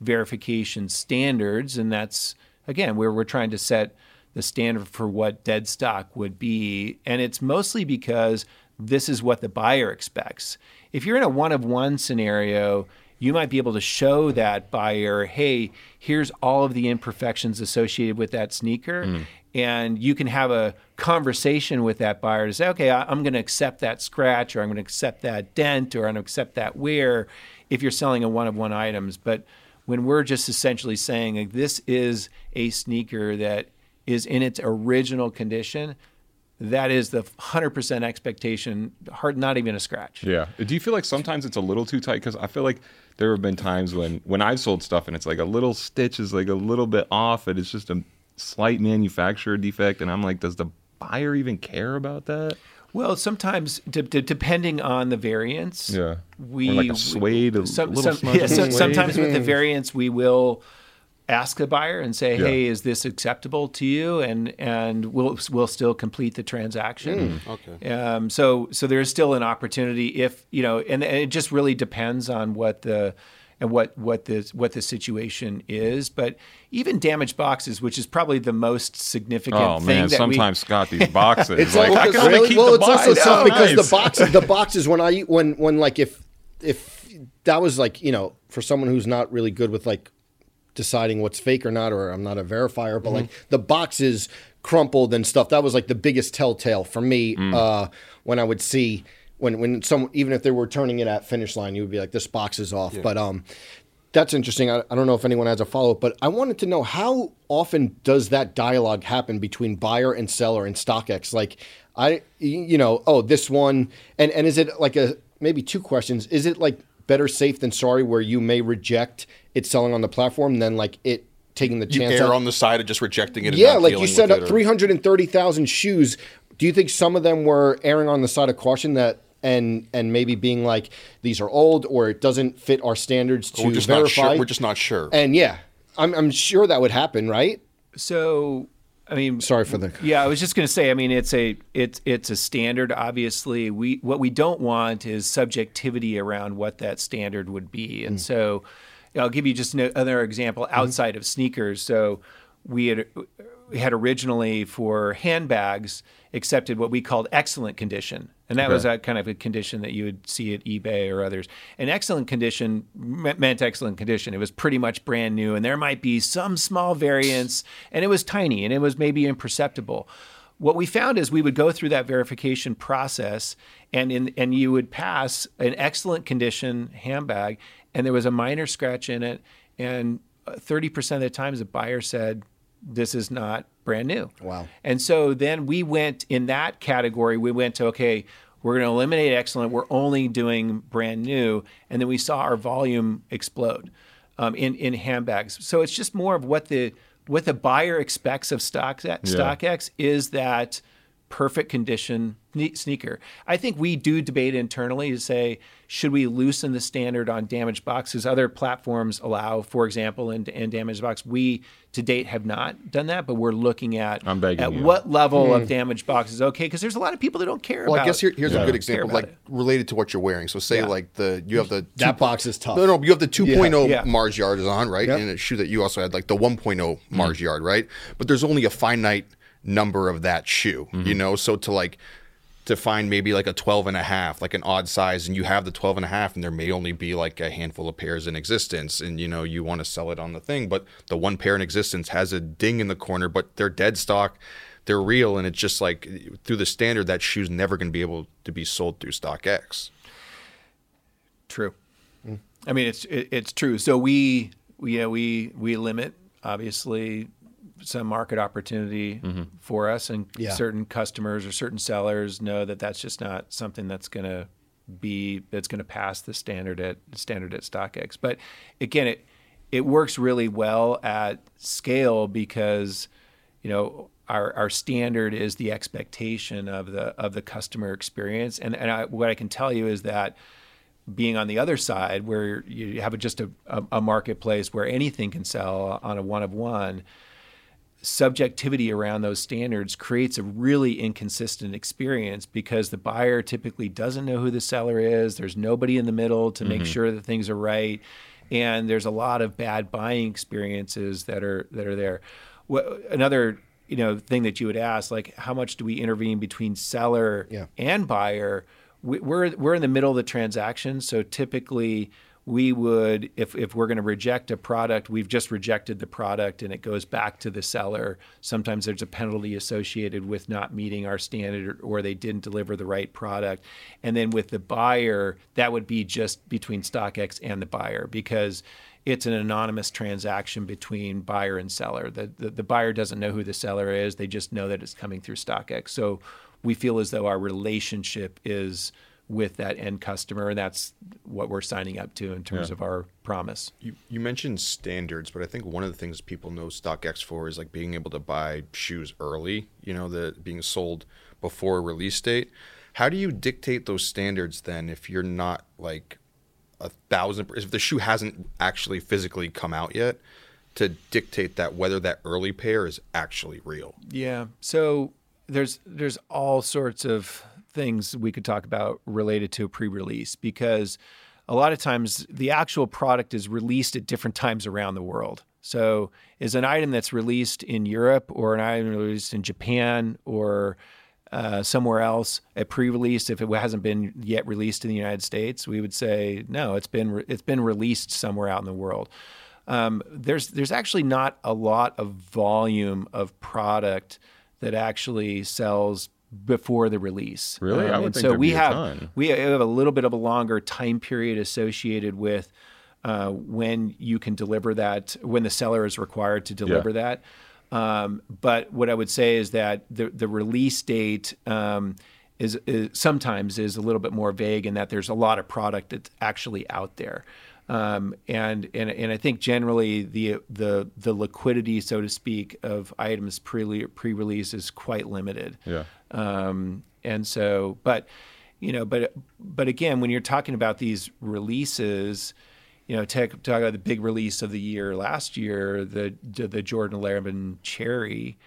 verification standards, and that's again where we're trying to set the standard for what dead stock would be, and it's mostly because this is what the buyer expects. If you're in a one of one scenario, you might be able to show that buyer, hey, here's all of the imperfections associated with that sneaker. Hmm. And you can have a conversation with that buyer to say, okay, I- I'm going to accept that scratch or I'm going to accept that dent or I'm going to accept that wear if you're selling a one of one items. But when we're just essentially saying like, this is a sneaker that is in its original condition, that is the 100% expectation, hard, not even a scratch. Yeah. Do you feel like sometimes it's a little too tight? Because I feel like there have been times when when I've sold stuff and it's like a little stitch is like a little bit off, and it's just a slight manufacturer defect, and I'm like, does the buyer even care about that? Well, sometimes d- d- depending on the variance, Yeah. we Or like a suede, a some, little some- yeah, so- suede. sometimes with the variance we will ask the buyer and say, Yeah. "Hey, is this acceptable to you?" and and we'll we'll still complete the transaction. okay. Um, so so there is still an opportunity if you know, and, and it just really depends on what the and what what the what the situation is. But even damaged boxes, which is probably the most significant Oh thing man, that we sometimes Scott, these boxes. It's like, like, I can only really? keep well, the it's also tough Oh, because nice. the boxes, the boxes when I when when like if if that was like you know for someone who's not really good with like deciding what's fake or not, or I'm not a verifier, but like the boxes crumpled and stuff. That was like the biggest telltale for me uh, when I would see when when some even if they were turning it at finish line, you would be like, this box is off. But um, that's interesting. I, I don't know if anyone has a follow up, but I wanted to know how often does that dialogue happen between buyer and seller in StockX? Like, I, you know, oh, this one, and and is it like a maybe two questions? Is it like better safe than sorry, where you may reject it selling on the platform than like it taking the You chance? err on the side of just rejecting it. Yeah, not like you dealing said, or- three hundred and thirty thousand shoes. Do you think some of them were erring on the side of caution that? And, and maybe being like these are old or it doesn't fit our standards to We're just verify. not sure. We're just not sure. And yeah, I'm, I'm sure that would happen, right? So, I mean, Sorry for the. yeah, I was just going to say. I mean, it's a it's it's a standard. Obviously, we what we don't want is subjectivity around what that standard would be. And mm. so, I'll give you just another example mm-hmm. outside of sneakers. So, we had we had originally for handbags accepted what we called excellent condition. And that was a kind of a condition that you would see at eBay or others. And excellent condition me- meant excellent condition. It was pretty much brand new, and there might be some small variance, and it was tiny, and it was maybe imperceptible. What we found is we would go through that verification process, and in, and you would pass an excellent condition handbag, and there was a minor scratch in it, and thirty percent of the times the buyer said, "This is not brand new." Wow. And so then we went in that category, we went to, okay, we're going to eliminate excellent. We're only doing brand new. And then we saw our volume explode um, in, in handbags. So it's just more of what the, what the buyer expects of Stock, StockX is that perfect condition sneaker. I think we do debate internally to say, should we loosen the standard on damaged boxes? Other platforms allow, for example, in, in damaged box. We to date have not done that, but we're looking at I'm begging at you. what level of hmm. damaged box is okay because there's a lot of people that don't care Well, about. I guess here, here's Yeah. a good example, like it. related to what you're wearing. So, say Yeah. like the you have the That box is tough. No, no, you have the 2.0 Yeah. Mars yard is on, right? Yep. And a shoe that you also had like the 1.0 hmm. Mars yard, right? But there's only a finite number of that shoe, you mm-hmm. know? So to like to find maybe like a 12 and a half, like an odd size, and you have the 12 and a half, and there may only be like a handful of pairs in existence, and you know, you want to sell it on the thing, but the one pair in existence has a ding in the corner, but they're dead stock. They're real, and it's just like through the standard, that shoe's never going to be able to be sold through StockX. True. Mm. I mean, it's it, it's true. So we, we you know we we limit obviously some market opportunity mm-hmm. for us, and Yeah. certain customers or certain sellers know that that's just not something that's going to be that's going to pass the standard at standard at StockX. But again, it it works really well at scale because you know our our standard is the expectation of the of the customer experience, and and I, what I can tell you is that being on the other side where you have a, just a, a, a marketplace where anything can sell on a one of one subjectivity around those standards creates a really inconsistent experience because the buyer typically doesn't know who the seller is. There's nobody in the middle to make mm-hmm. sure that things are right. And there's a lot of bad buying experiences that are that are there. What, another you know thing that you would ask like how much do we intervene between seller Yeah. and buyer? We- we're we're in the middle of the transaction. So typically we would if, if we're going to reject a product we've just rejected the product and it goes back to the seller sometimes there's a penalty associated with not meeting our standard or they didn't deliver the right product and then with the buyer that would be just between StockX and the buyer because it's an anonymous transaction between buyer and seller. The, the, the buyer doesn't know who the seller is; they just know that it's coming through StockX. So we feel as though our relationship is with that end customer, and that's what we're signing up to in terms Yeah. of our promise. You, you mentioned standards, but I think one of the things people know StockX for is like being able to buy shoes early, you know, the being sold before a release date. How do you dictate those standards then if you're not like a thousand, if the shoe hasn't actually physically come out yet to dictate that whether that early pair is actually real? Yeah. So there's there's all sorts of things we could talk about related to pre-release because a lot of times the actual product is released at different times around the world. So is an item that's released in Europe or an item released in Japan or uh, somewhere else at pre-release if it hasn't been yet released in the United States, we would say no. It's been re- it's been released somewhere out in the world. Um, there's there's actually not a lot of volume of product that actually sells before the release. Really? I would and think so there'd we be a have ton. we have a little bit of a longer time period associated with uh, when you can deliver that, when the seller is required to deliver that. Um, but what I would say is that the the release date um, is, is sometimes is a little bit more vague in that there's a lot of product that's actually out there. Um, and, and and I think generally the the the liquidity, so to speak, of items pre pre release is quite limited. Yeah. Um, and so, but you know, but but again, when you're talking about these releases, you know, take, talk about the big release of the year last year, the the Jordan 11 Cherry.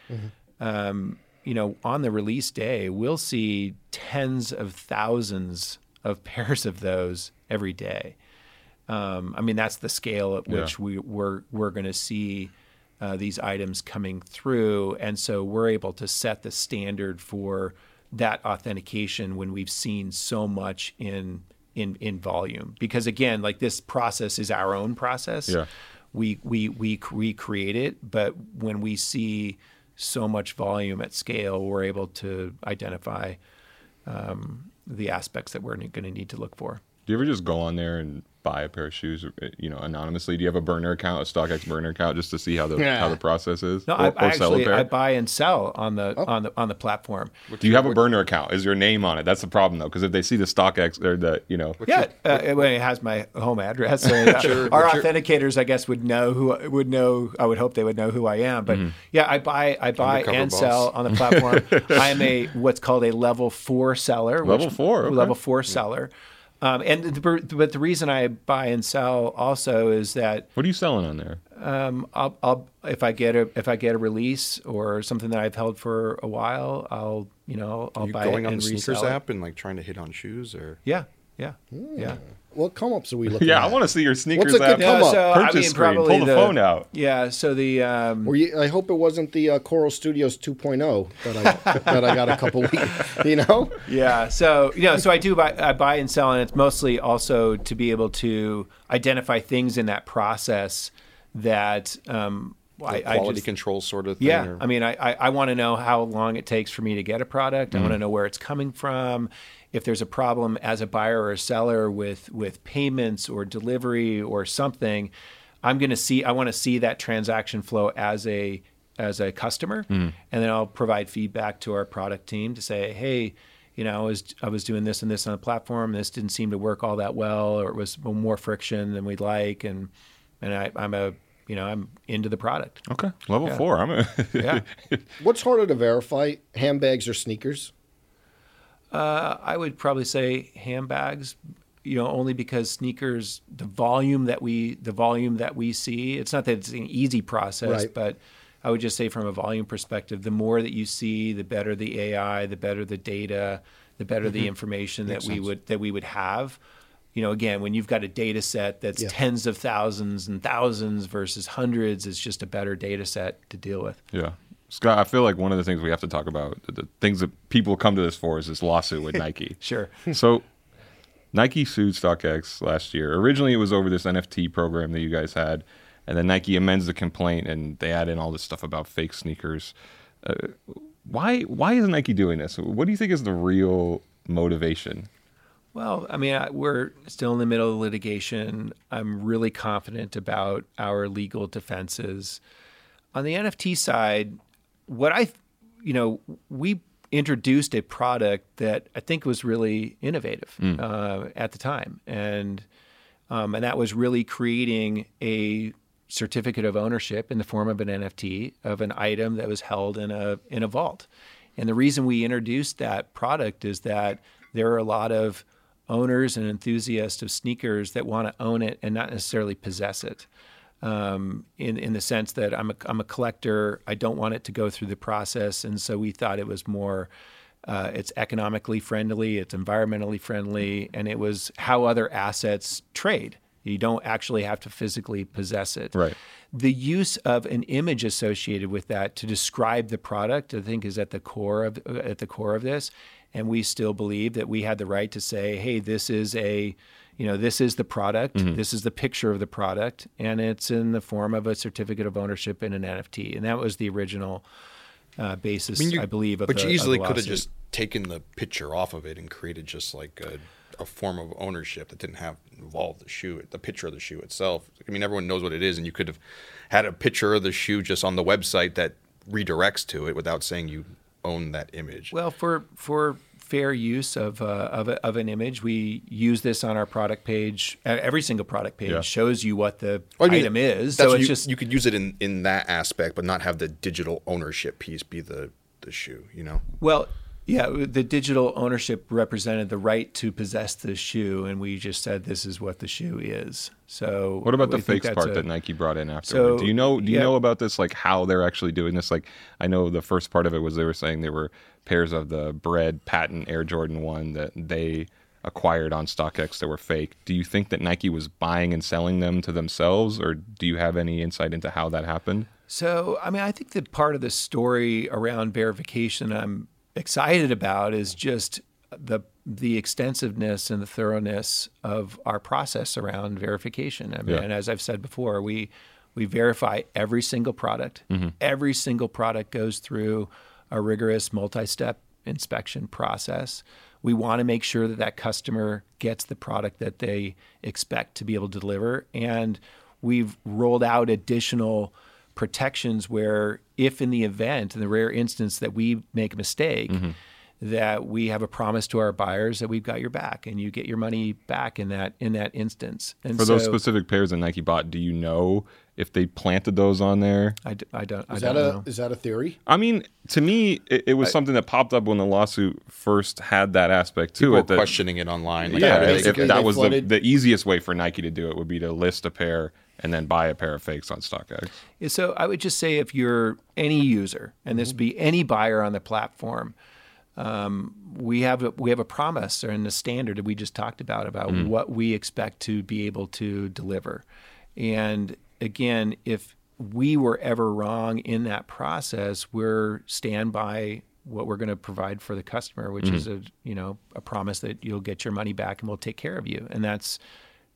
Um, you know, on the release day, we'll see tens of thousands of pairs of those every day. Um, I mean, that's the scale at Yeah. which we, we're we're going to see uh, these items coming through, and so we're able to set the standard for that authentication when we've seen so much in in in volume. Because again, like this process is our own process. Yeah. We we we we create it, but when we see so much volume at scale, we're able to identify um, the aspects that we're going to need to look for. Do you ever just go on there and buy a pair of shoes, uh, you know, anonymously? Do you have a burner account, a StockX burner account, just to see how the Yeah. how the process is? No, or, I, or I sell a actually pair? I buy and sell on the on the on the platform. Do you have a burner account? Is your name on it? That's the problem though, because if they see the StockX or the, you know, yeah, uh, it, it has my home address. So, uh, your- our what's your- authenticators, I guess, would know who would know. I would hope they would know who I am. But yeah, I buy I buy Undercover and boss. sell on the platform. I am a what's called a level four seller. Level which- four, okay. level four seller. Um, and the, but the reason I buy and sell also is that what are you selling on there? um, I'll, I'll if I get a if I get a release or something that I've held for a while, I'll you know I'll you buy going it on and the sneakers resell it. app and like trying to hit on shoes or Yeah, yeah, yeah. What come ups are we looking at? Yeah, at? I want to see your sneakers What's a good app. come up? so Purchase I mean, screen. Pull the, phone out. Yeah, so the um, Were you, I hope it wasn't the uh, Coral Studios 2.0 that I that I got a couple weeks. You know, yeah, so you know, so I do buy I buy and sell, and it's mostly also to be able to identify things in that process that um, I, I quality just, control sort of thing. Yeah, or- I mean, I, I, I want to know how long it takes for me to get a product. I want Mm-hmm. to know where it's coming from. If there's a problem as a buyer or a seller with with payments or delivery or something, I'm going to see. I want to see that transaction flow as a as a customer, Mm-hmm. and then I'll provide feedback to our product team to say, hey. You know, I was I was doing this and this on the platform. This didn't seem to work all that well, or it was more friction than we'd like. And and I, I'm a you know I'm into the product. Okay, level four. I'm a Yeah. what's harder to verify, handbags or sneakers? Uh, I would probably say handbags, you know, only because sneakers, the volume that we, the volume that we see, it's not that it's an easy process, Right. but I would just say from a volume perspective, the more that you see, the better the AI, the better the data, the better the information that we would that we would have. You know, again, when you've got a data set that's Yeah. tens of thousands and thousands versus hundreds, it's just a better data set to deal with. Yeah. Scott, I feel like one of the things we have to talk about, the- things that people come to this for, is this lawsuit with Nike. Sure. so, Nike sued StockX last year. Originally, it was over this NFT program that you guys had, and then Nike amends the complaint and they add in all this stuff about fake sneakers. Uh, why? Why is Nike doing this? What do you think is the real motivation? Well, I mean, I, we're still in the middle of litigation. I'm really confident about our legal defenses. On the NFT side, what I, you know, we introduced a product that I think was really innovative uh, at the time, and um, and that was really creating a certificate of ownership in the form of an NFT of an item that was held in a in a vault. And the reason we introduced that product is that there are a lot of owners and enthusiasts of sneakers that want to own it and not necessarily possess it. Um, in in the sense that I'm a I'm a collector, I don't want it to go through the process, and so we thought it was more. Uh, it's economically friendly, it's environmentally friendly, and it was how other assets trade. You don't actually have to physically possess it. Right. The use of an image associated with that to describe the product, I think, is at the core of at the core of this. And we still believe that we had the right to say, "Hey, this is a, you know, this is the product. This is the picture of the product, and it's in the form of a certificate of ownership in an NFT." And that was the original uh, basis, I, you- believe. Of but the, you easily could have just taken the picture off of it and created just like a, a form of ownership that didn't have involved the shoe, the picture of the shoe itself. I mean, everyone knows what it is, and you could have had a picture of the shoe just on the website that redirects to it without saying you own that image. Well, for for fair use of uh, of, a, of an image, we use this on our product page. Uh, Every single product page Yeah. shows you what the Well, I mean, item is. So it's you, just you could use it in, in that aspect, but not have the digital ownership piece be the, the shoe. You know, well, yeah. The digital ownership represented the right to possess the shoe, and we just said this is what the shoe is. So What about the fakes part a- that Nike brought in afterward? So, do you know? Do you yeah. know about this? Like how they're actually doing this? Like I know the first part of it was they were saying they were pairs of the Bred patent Air Jordan One that they acquired on StockX that were fake. Do you think that Nike was buying and selling them to themselves, or do you have any insight into how that happened? So, I mean, I think that part of the story around verification I'm excited about is just the the extensiveness and the thoroughness of our process around verification. I mean, Yeah. and as I've said before, we we verify every single product. Mm-hmm. Every single product goes through a rigorous multi-step inspection process. We want to make sure that that customer gets the product that they expect to be able to deliver, and we've rolled out additional protections where if in the event in the rare instance that we make a mistake mm-hmm. that we have a promise to our buyers that we've got your back and you get your money back in that in that instance and For those specific pairs that Nike bought, do you know if they planted those on there? I, d- I don't I Is don't that a know. is that a theory? I mean, to me, it, it was something that popped up when the lawsuit first had that aspect to it. that- questioning it online. Like, yeah, how do they if, if basically get- that was the, the easiest way for Nike to do it would be to list a pair and then buy a pair of fakes on StockX. Yeah, So I would just say if you're any user, and this would be any buyer on the platform, um, we have a, we have a promise or in the standard that we just talked about about what we expect to be able to deliver. And again, if we were ever wrong in that process, we're stand by what we're going to provide for the customer, which is a you know a promise that you'll get your money back and we'll take care of you. And that's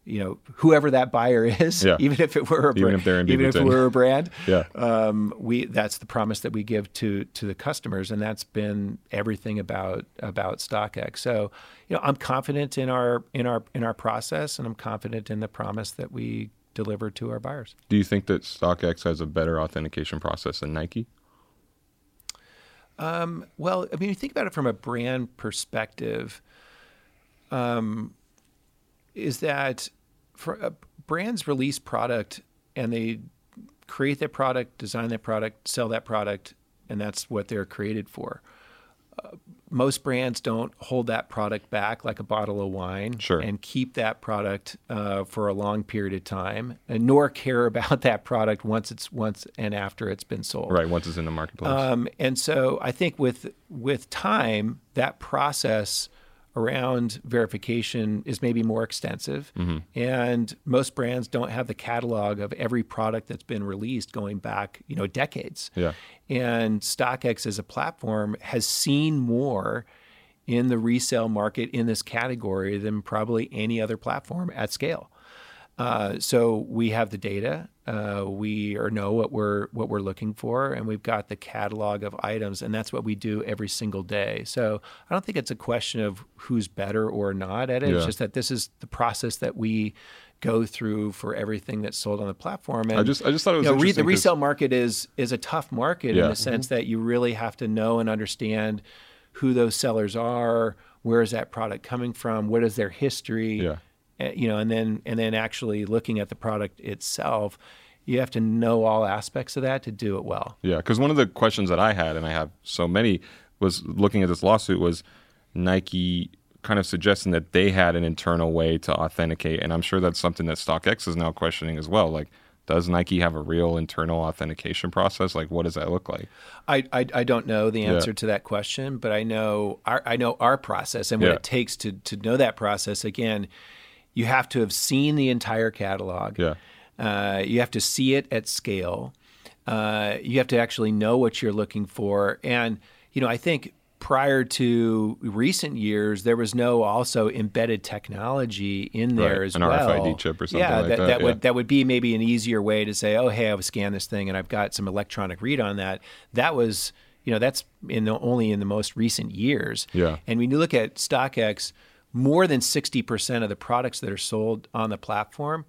you know whoever that buyer is, Yeah. even if it were a Even if they're even if it were a brand, Yeah. um, we that's the promise that we give to to the customers, and that's been everything about about StockX. So, you know, I'm confident in our in our in our process, and I'm confident in the promise that we deliver to our buyers. Do you think that StockX has a better authentication process than Nike? Well, I mean, you think about it from a brand perspective, um, is that for uh, brands release product and they create that product, design that product, sell that product, and that's what they're created for. Uh, most brands don't hold that product back like a bottle of wine Sure. and keep that product uh, for a long period of time, and nor care about that product once it's once and after it's been sold. Right, once it's in the marketplace. Um, and so I think with with time, that process around verification is maybe more extensive, mm-hmm. and most brands don't have the catalog of every product that's been released going back, you know, decades. Yeah. And StockX as a platform has seen more in the resale market in this category than probably any other platform at scale. Uh, so we have the data. Uh, we or know what we're what we're looking for, and we've got the catalog of items, and that's what we do every single day. So I don't think it's a question of who's better or not at it. Yeah. It's just that this is the process that we go through for everything that's sold on the platform. And I just I just thought it was you know, re- the resale market is is a tough market Yeah. in the sense that you really have to know and understand who those sellers are, where is that product coming from, what is their history, Yeah. Uh, you know, and then and then actually looking at the product itself, you have to know all aspects of that to do it well. Yeah, because one of the questions that I had, and I have so many, was looking at this lawsuit was Nike kind of suggesting that they had an internal way to authenticate, and I'm sure that's something that StockX is now questioning as well. Like, does Nike have a real internal authentication process? Like, what does that look like? I, I, I don't know the Yeah. answer to that question, but I know our I know our process and what Yeah. it takes to to know that process. Again, you have to have seen the entire catalog. Yeah. Uh, you have to see it at scale. Uh, you have to actually know what you're looking for. And, you know, I think prior to recent years, there was no also embedded technology in there Right, as an well. RFID chip or something yeah, like that, that, yeah. would that would be maybe an easier way to say, oh, hey, I've scanned this thing and I've got some electronic read on that. That was, you know, that's in the, only in the most recent years. Yeah. And when you look at StockX, more than 60% of the products that are sold on the platform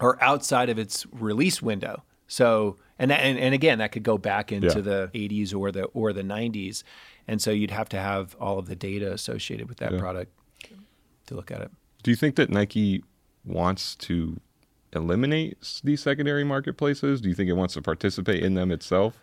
are outside of its release window. So, and that, and, and again, that could go back into Yeah. the 80s or the or the 90s, and so you'd have to have all of the data associated with that product to look at it. Do you think that Nike wants to eliminate these secondary marketplaces? Do you think it wants to participate in them itself?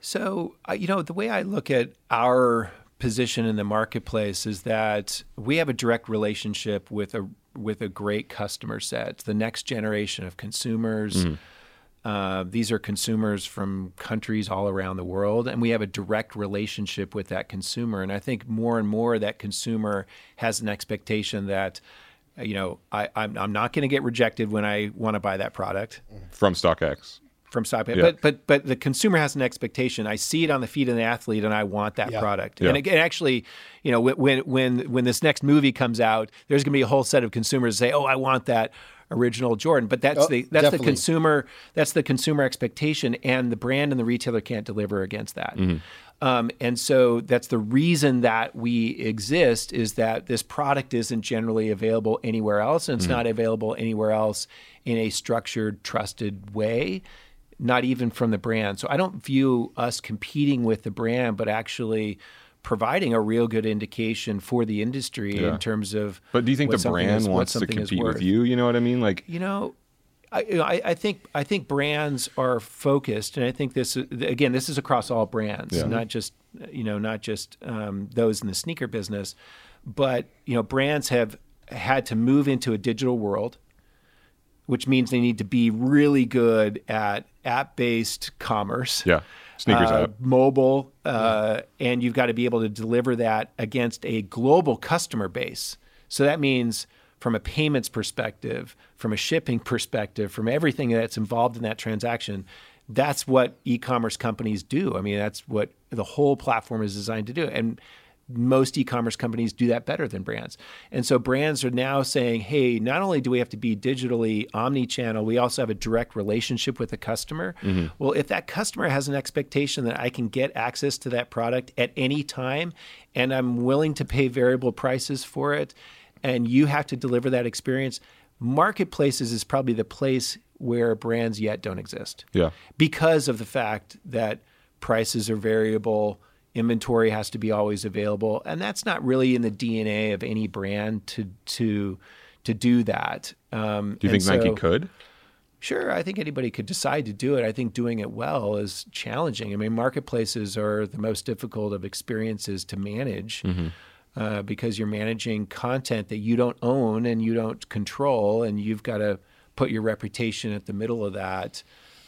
So, uh, you know, the way I look at our position in the marketplace is that we have a direct relationship with a with a great customer set. The next generation of consumers. Uh, these are consumers from countries all around the world, and we have a direct relationship with that consumer. And I think more and more that consumer has an expectation that, you know, I, I'm, I'm not going to get rejected when I want to buy that product From StockX. From stock Yeah. but but but the consumer has an expectation. I see it on the feet of the athlete and i want that Yeah. product. Yeah. and again actually you know when when when this next movie comes out there's going to be a whole set of consumers that say oh i want that original jordan. But that's Oh, the that's the consumer that's the consumer expectation and the brand and the retailer can't deliver against that. Um, and so that's the reason that we exist is that this product isn't generally available anywhere else and it's not available anywhere else in a structured trusted way not even from the brand. So I don't view us competing with the brand, but actually providing a real good indication for the industry Yeah. in terms of. But do you think the brand is- wants to compete with you? You know what I mean? Like, You know, I, I, I think I think brands are focused, and I think this again, this is across all brands, Yeah. not just you know, not just um, those in the sneaker business, but you know, brands have had to move into a digital world, which means they need to be really good at app-based commerce yeah, sneakers uh, app. mobile, uh, and you've got to be able to deliver that against a global customer base. So that means from a payments perspective, from a shipping perspective, from everything that's involved in that transaction, that's what e-commerce companies do. I mean, that's what the whole platform is designed to do. And most e-commerce companies do that better than brands. And so brands are now saying, "Hey, not only do we have to be digitally omni-channel, we also have a direct relationship with the customer." Mm-hmm. Well, if that customer has an expectation that I can get access to that product at any time and I'm willing to pay variable prices for it, and you have to deliver that experience, marketplaces is probably the place where brands yet don't exist Yeah, because of the fact that prices are variable, inventory has to be always available, and that's not really in the DNA of any brand to to to do that. Um, do you think Nike could? Sure, I think anybody could decide to do it. I think doing it well is challenging. I mean, marketplaces are the most difficult of experiences to manage uh, because you're managing content that you don't own and you don't control, and you've got to put your reputation at the middle of that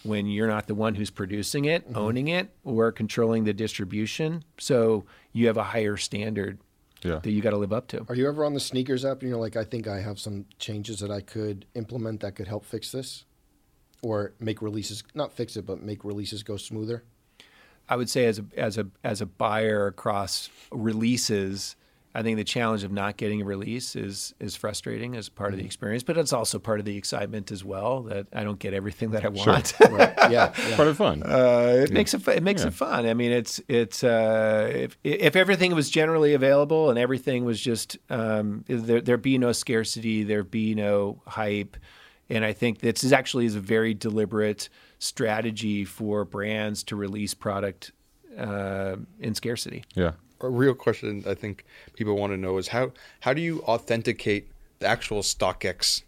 when you're not the one who's producing it, mm-hmm. owning it, or controlling the distribution. So you have a higher standard Yeah, that you got to live up to. Are you ever on the sneakers app and you're like, I think I have some changes that I could implement that could help fix this? Or make releases, not fix it, but make releases go smoother? I would say as a as a as a buyer across releases, I think the challenge of not getting a release is is frustrating as part of the experience, but it's also part of the excitement as well that I don't get everything that I want. Right. Yeah. yeah. Part of fun. Uh, it makes it fu- it makes it fun. I mean, it's it's uh, if if everything was generally available and everything was just um, there there'd be no scarcity, there'd be no hype, and I think this is actually is a very deliberate strategy for brands to release product uh, in scarcity. yeah. A real question I think people want to know is how how do you authenticate the actual StockX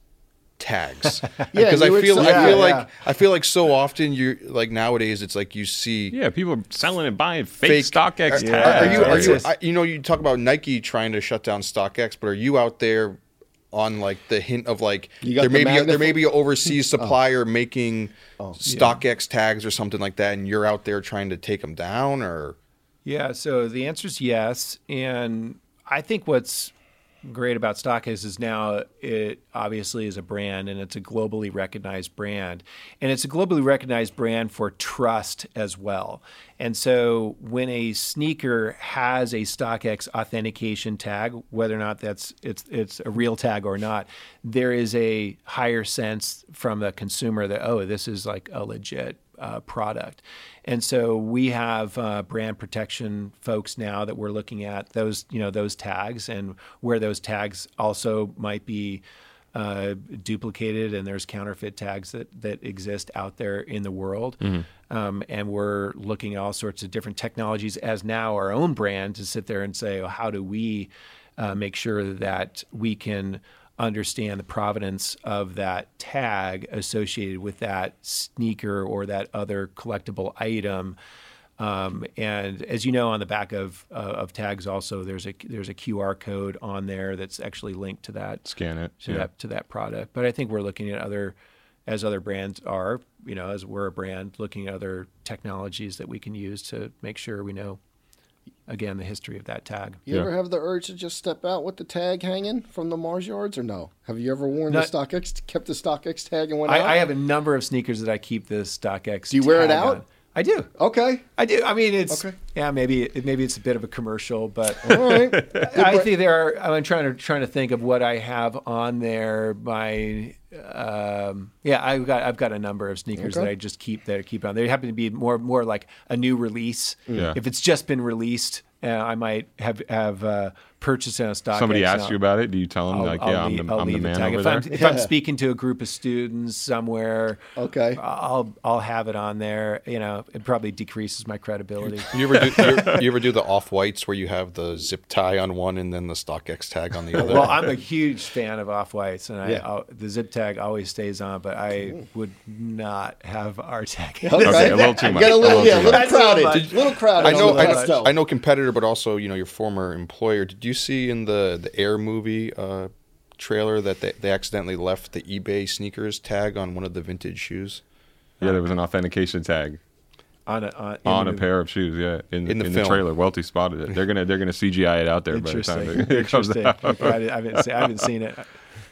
tags? Yeah, because I you would feel say- I feel yeah, like yeah. I feel like so often you like nowadays it's like you see Yeah, people are selling and buying fake, fake StockX Are, tags. are you are you just- I, you know you talk about Nike trying to shut down StockX, but are you out there on like the hint of like You got there may the be a, there may be an overseas oh. supplier making oh. StockX tags or something like that, and you're out there trying to take them down or Yeah, so the answer is yes. And I think what's great about StockX is now it obviously is a brand and it's a globally recognized brand. And it's a globally recognized brand for trust as well. And so when a sneaker has a StockX authentication tag, whether or not that's it's it's a real tag or not, there is a higher sense from the consumer that oh, this is like a legit uh, product. And so we have uh, brand protection folks now that we're looking at those, you know, those tags and where those tags also might be uh, duplicated and there's counterfeit tags that, that exist out there in the world. Um, and we're looking at all sorts of different technologies as now our own brand to sit there and say, oh, how do we uh, make sure that we can understand the provenance of that tag associated with that sneaker or that other collectible item. Um, and as you know, on the back of uh, of tags, also there's a there's a QR code on there that's actually linked to that Scan it. to yeah. that to that product. But I think we're looking at other, as other brands are, you know, as we're a brand, looking at other technologies that we can use to make sure we know, again, the history of that tag. You Yeah. ever have the urge to just step out with the tag hanging from the Mars yards or no? Have you ever worn Not- the StockX, kept the StockX tag and went I, out? I have a number of sneakers that I keep the StockX. Do you wear it out? on. I do. Okay. I do. I mean, it's Okay. Yeah. Maybe maybe it's a bit of a commercial, but All right. I think there are. I'm trying to trying to think of what I have on there. My um, yeah, I've got I've got a number of sneakers Okay. that I just keep that I keep on. They happen to be more more like a new release. Yeah. If it's just been released, uh, I might have have uh, purchased it on stock. Somebody asks you about it. Do you tell them like, yeah, I'm the, I'll I'm the man tag. over if there? I'm, if I'm speaking to a group of students somewhere, Okay. I'll I'll have it on there. You know, it probably decreases my credibility. You ever do you, ever- you ever do the off whites where you have the zip tie on one and then the StockX tag on the other? Well, I'm a huge fan of off whites, and Yeah. I'll, the zip tag always stays on, but I would not have our tag. Okay. Okay, a little too much. Get a little, A little yeah, a little much. crowded. That's a little little crowded. I know, I know. I know, competitor, but also you know your former employer. Did you see in the the Air movie uh, trailer that they, they accidentally left the eBay sneakers tag on one of the vintage shoes? Yeah, there was an authentication tag on a uh, on, on a movie. pair of shoes. Yeah, in, In the in the trailer, Welty spotted it. They're gonna they're gonna CGI it out there by the time Interesting. it, it comes Interesting. out. Okay, I, didn't- I haven't seen, I haven't seen it.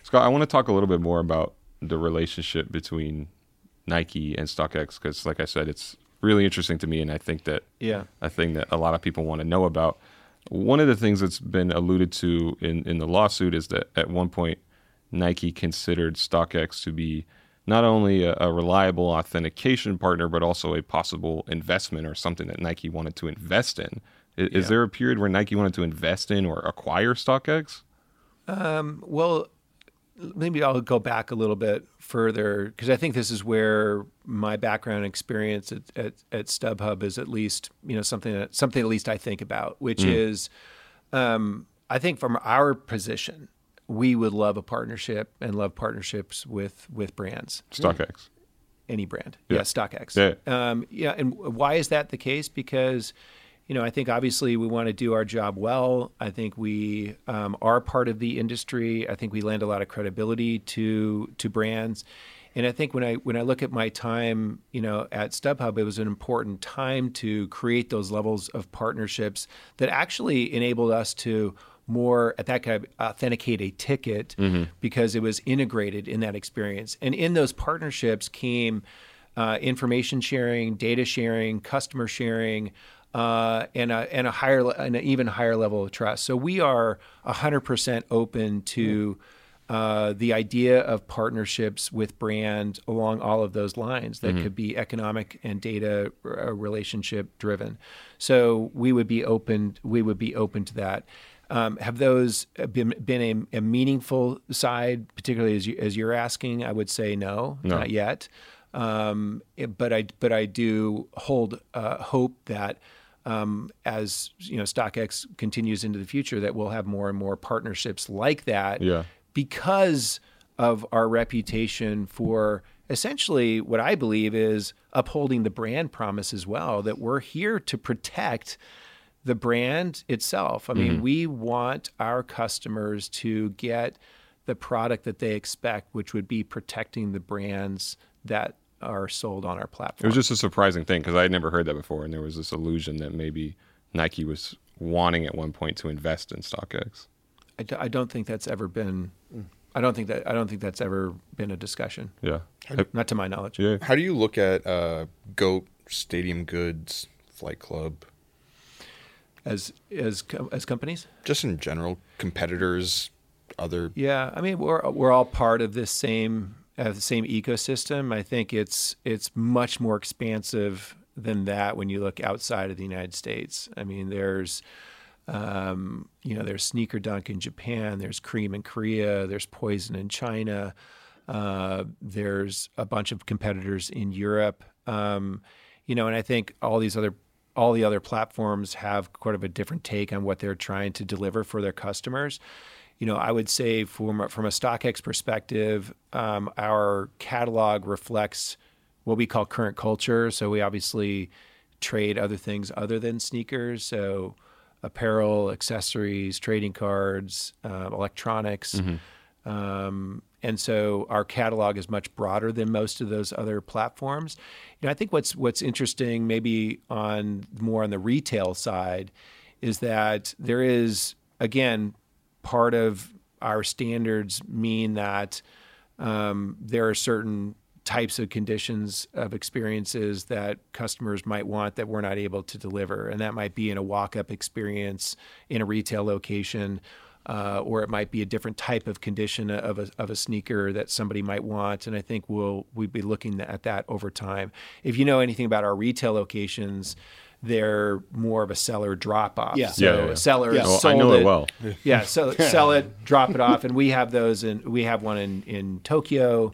Scott, I want to talk a little bit more about the relationship between Nike and StockX because, like I said, it's really interesting to me, and I think that Yeah. a thing that a lot of people want to know about. One of the things that's been alluded to in, in the lawsuit is that at one point Nike considered StockX to be not only a, a reliable authentication partner, but also a possible investment or something that Nike wanted to invest in. Is, Yeah. there a period where Nike wanted to invest in or acquire StockX? Well, maybe I'll go back a little bit further because I think this is where my background experience at, at, at StubHub is at least you know something that something at least I think about, which is um, I think from our position we would love a partnership and love partnerships with with brands StockX. any brand. Yeah. Yeah, StockX. Yeah. Um, yeah, and why is that the case? Because, you know, I think obviously we want to do our job well. I think we um, are part of the industry. I think we lend a lot of credibility to to brands. And I think when I when I look at my time, you know, at StubHub, it was an important time to create those levels of partnerships that actually enabled us to more at that kind of authenticate a ticket because it was integrated in that experience. And in those partnerships came uh, information sharing, data sharing, customer sharing, uh, and a and a higher and an even higher level of trust. So we are hundred percent open to. Uh, the idea of partnerships with brand along all of those lines that could be economic and data uh, relationship driven. So we would be open. We would be open to that. Um, have those been been a, a meaningful side, particularly as you as you're asking? I would say no, No. not yet. Um, it- but I but I do hold uh, hope that um, as you know StockX continues into the future, that we'll have more and more partnerships like that. Yeah. Because of our reputation for essentially what I believe is upholding the brand promise as well. That we're here to protect the brand itself. I mean, we want our customers to get the product that they expect, which would be protecting the brands that are sold on our platform. It was just a surprising thing because I had never heard that before, and there was this illusion that maybe Nike was wanting at one point to invest in StockX. I, d- I don't think that's ever been. I don't think that I don't think that's ever been a discussion, Yeah. not to my knowledge. Yeah. How do you look at uh, Goat, Stadium Goods, Flight Club, As as as companies, just in general, competitors, other? yeah. I mean, we're we're all part of this same uh, the same ecosystem. I think it's it's much more expansive than that when you look outside of the United States. I mean, there's um, you know, there's Sneaker Dunk in Japan, there's KREAM in Korea, there's Poizon in China, uh, there's a bunch of competitors in Europe. Um, you know, and I think all these other all the other platforms have quite of a different take on what they're trying to deliver for their customers. You know, I would say from a- from a StockX perspective, um, our catalog reflects what we call current culture. So we obviously trade other things other than sneakers. So apparel, accessories, trading cards, uh, electronics. Um, and so our catalog is much broader than most of those other platforms. You know, I think what's what's interesting, maybe on more on the retail side, is that there is again part of our standards mean that um, there are certain types of conditions of experiences that customers might want that we're not able to deliver. And that might be in a walk up experience in a retail location, uh, or it might be a different type of condition of a, of a sneaker that somebody might want. And I think we'll we'd be looking at that over time. If you know anything about our retail locations, they're more of a seller drop off. Yeah. So Yeah, yeah, yeah. a seller Yeah. Oh, I know it it well. yeah, so sell it, drop it off, and we have those, and we have one in in Tokyo,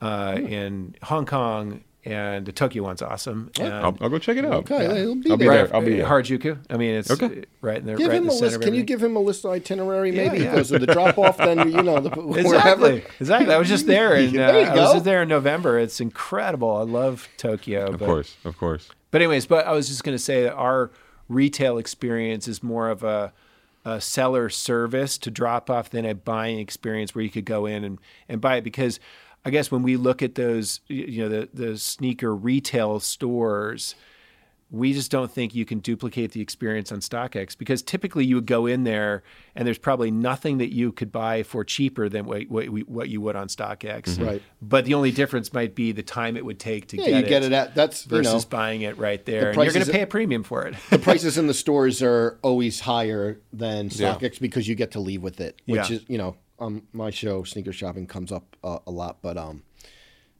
uh, in Hong Kong, and the Tokyo one's awesome. And I'll, I'll go check it out. Okay, he'll be I'll be there. there. I'll be there. Harajuku. I mean, it's Okay. right in there. Give right him in a the center list. Can you give him a list of itinerary? Maybe yeah. he goes to the drop off. Then you know the, Exactly. wherever. Exactly. I was just there, and uh, There you I was just there in November. It's incredible. I love Tokyo. Of but, course, of course. But anyways, but I was just going to say that our retail experience is more of a, a seller service to drop off than a buying experience where you could go in and, and buy it because I guess when we look at those you know the the sneaker retail stores we just don't think you can duplicate the experience on StockX because typically you would go in there and there's probably nothing that you could buy for cheaper than what what, what you would on StockX. Mm-hmm. Right. But the only difference might be the time it would take to Yeah, get you get it at that's you versus know buying it right there. And you're going to pay a premium for it. the prices in the stores are always higher than Yeah. StockX because you get to leave with it, which Yeah. is you know on my show sneaker shopping comes up uh, a lot, but um,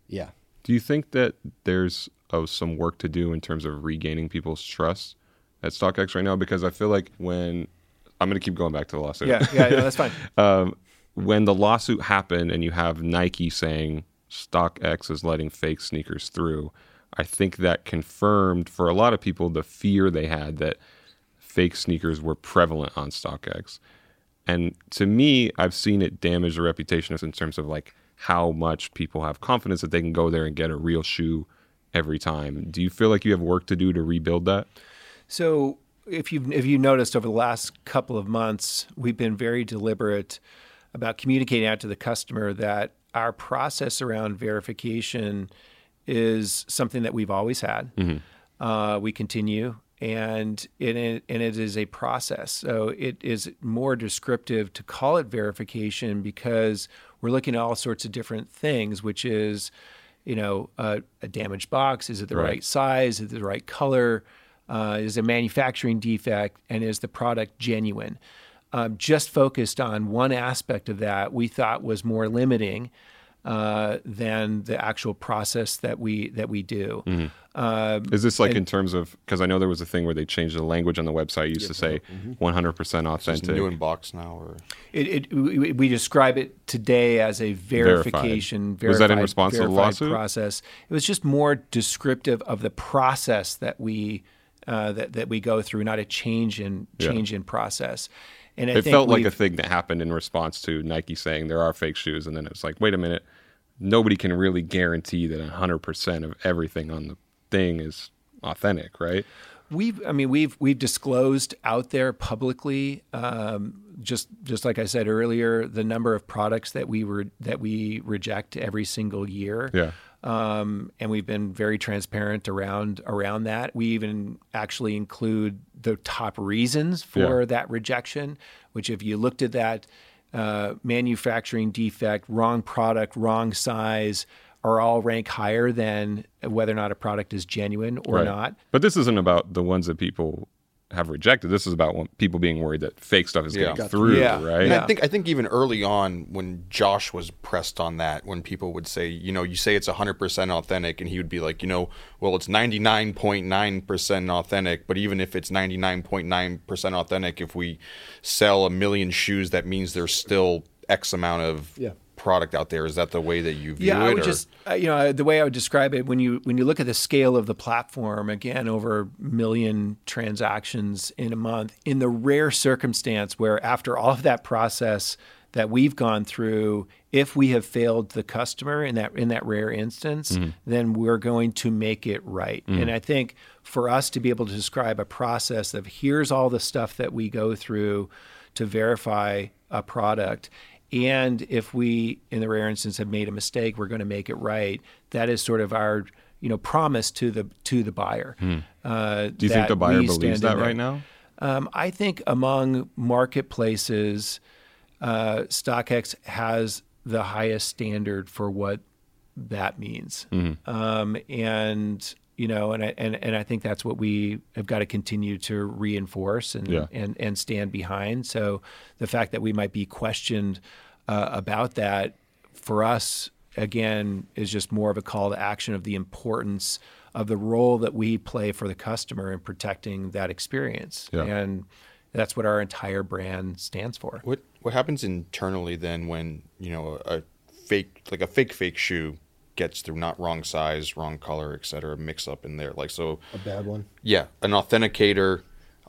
yeah, Do you think that there's uh, some work to do in terms of regaining people's trust at StockX right now? Because I feel like when I'm going to keep going back to the lawsuit. yeah, yeah, no, that's fine. um, when the lawsuit happened and you have Nike saying StockX is letting fake sneakers through, I think that confirmed for a lot of people the fear they had that fake sneakers were prevalent on StockX. And to me, I've seen it damage the reputation in terms of like how much people have confidence that they can go there and get a real shoe every time. Do you feel like you have work to do to rebuild that? So if you've if you noticed over the last couple of months, we've been very deliberate about communicating out to the customer that our process around verification is something that we've always had. Uh, we continue, and it and it is a process. So it is more descriptive to call it verification because we're looking at all sorts of different things, which is, you know, a, a damaged box. Is it the Right. right size? Is it the right color? Uh, is a manufacturing defect, and is the product genuine? Um, just focused on one aspect of that, we thought was more limiting uh, than the actual process that we that we do. Mm-hmm. Um, Is this like in terms of because I know there was a thing where they changed the language on the website. It used to say 100% It's authentic. new in box now, or It, it, we, we describe it today as a verification. Was that in response to the lawsuit? Process. It was just more descriptive of the process that we uh, that that we go through, not a change in Yeah. change in process. And I it felt like a thing that happened in response to Nike saying there are fake shoes, and then it was like, wait a minute, nobody can really guarantee that 100% of everything on the thing is authentic, right? We've, I mean, we've we've disclosed out there publicly, um, just just like I said earlier, the number of products that we were that we reject every single year. Yeah. um, and we've been very transparent around around that. We even actually include the top reasons for Yeah. that rejection, which if you looked at that uh, manufacturing defect, wrong product, wrong size, are all rank higher than whether or not a product is genuine or Right. not. But this isn't about the ones that people have rejected. This is about people being worried that fake stuff is Yeah. getting through, Yeah. right? And Yeah. I think I think even early on when Josh was pressed on that, when people would say, you know, you say it's 100% authentic, and he would be like, you know, well, it's 99.9% authentic, but even if it's 99.9% authentic, if we sell a million shoes, that means there's still X amount of Yeah. Product out there. Is that the way that you view Yeah, it? I would or- just uh, you know uh, the way I would describe it when you when you look at the scale of the platform again over a million transactions in a month in the rare circumstance where after all of that process that we've gone through if we have failed the customer in that in that rare instance mm-hmm. then we're going to make it right mm. and I think for us to be able to describe a process of here's all the stuff that we go through to verify a product and if we, in the rare instance, have made a mistake, we're going to make it right. That is sort of our, you know, promise to the to the buyer. Uh, Do you think the buyer believes that right now? Um, I think among marketplaces, uh, StockX has the highest standard for what that means, um, and you know, and I, and and I think that's what we have got to continue to reinforce and Yeah. and and stand behind. So the fact that we might be questioned uh, about that for us again is just more of a call to action of the importance of the role that we play for the customer in protecting that experience Yeah. and that's what our entire brand stands for What what happens internally then when you know a fake like a fake fake shoe gets through not wrong size, wrong color, et cetera, mix up in there like so. A bad one. Yeah, an authenticator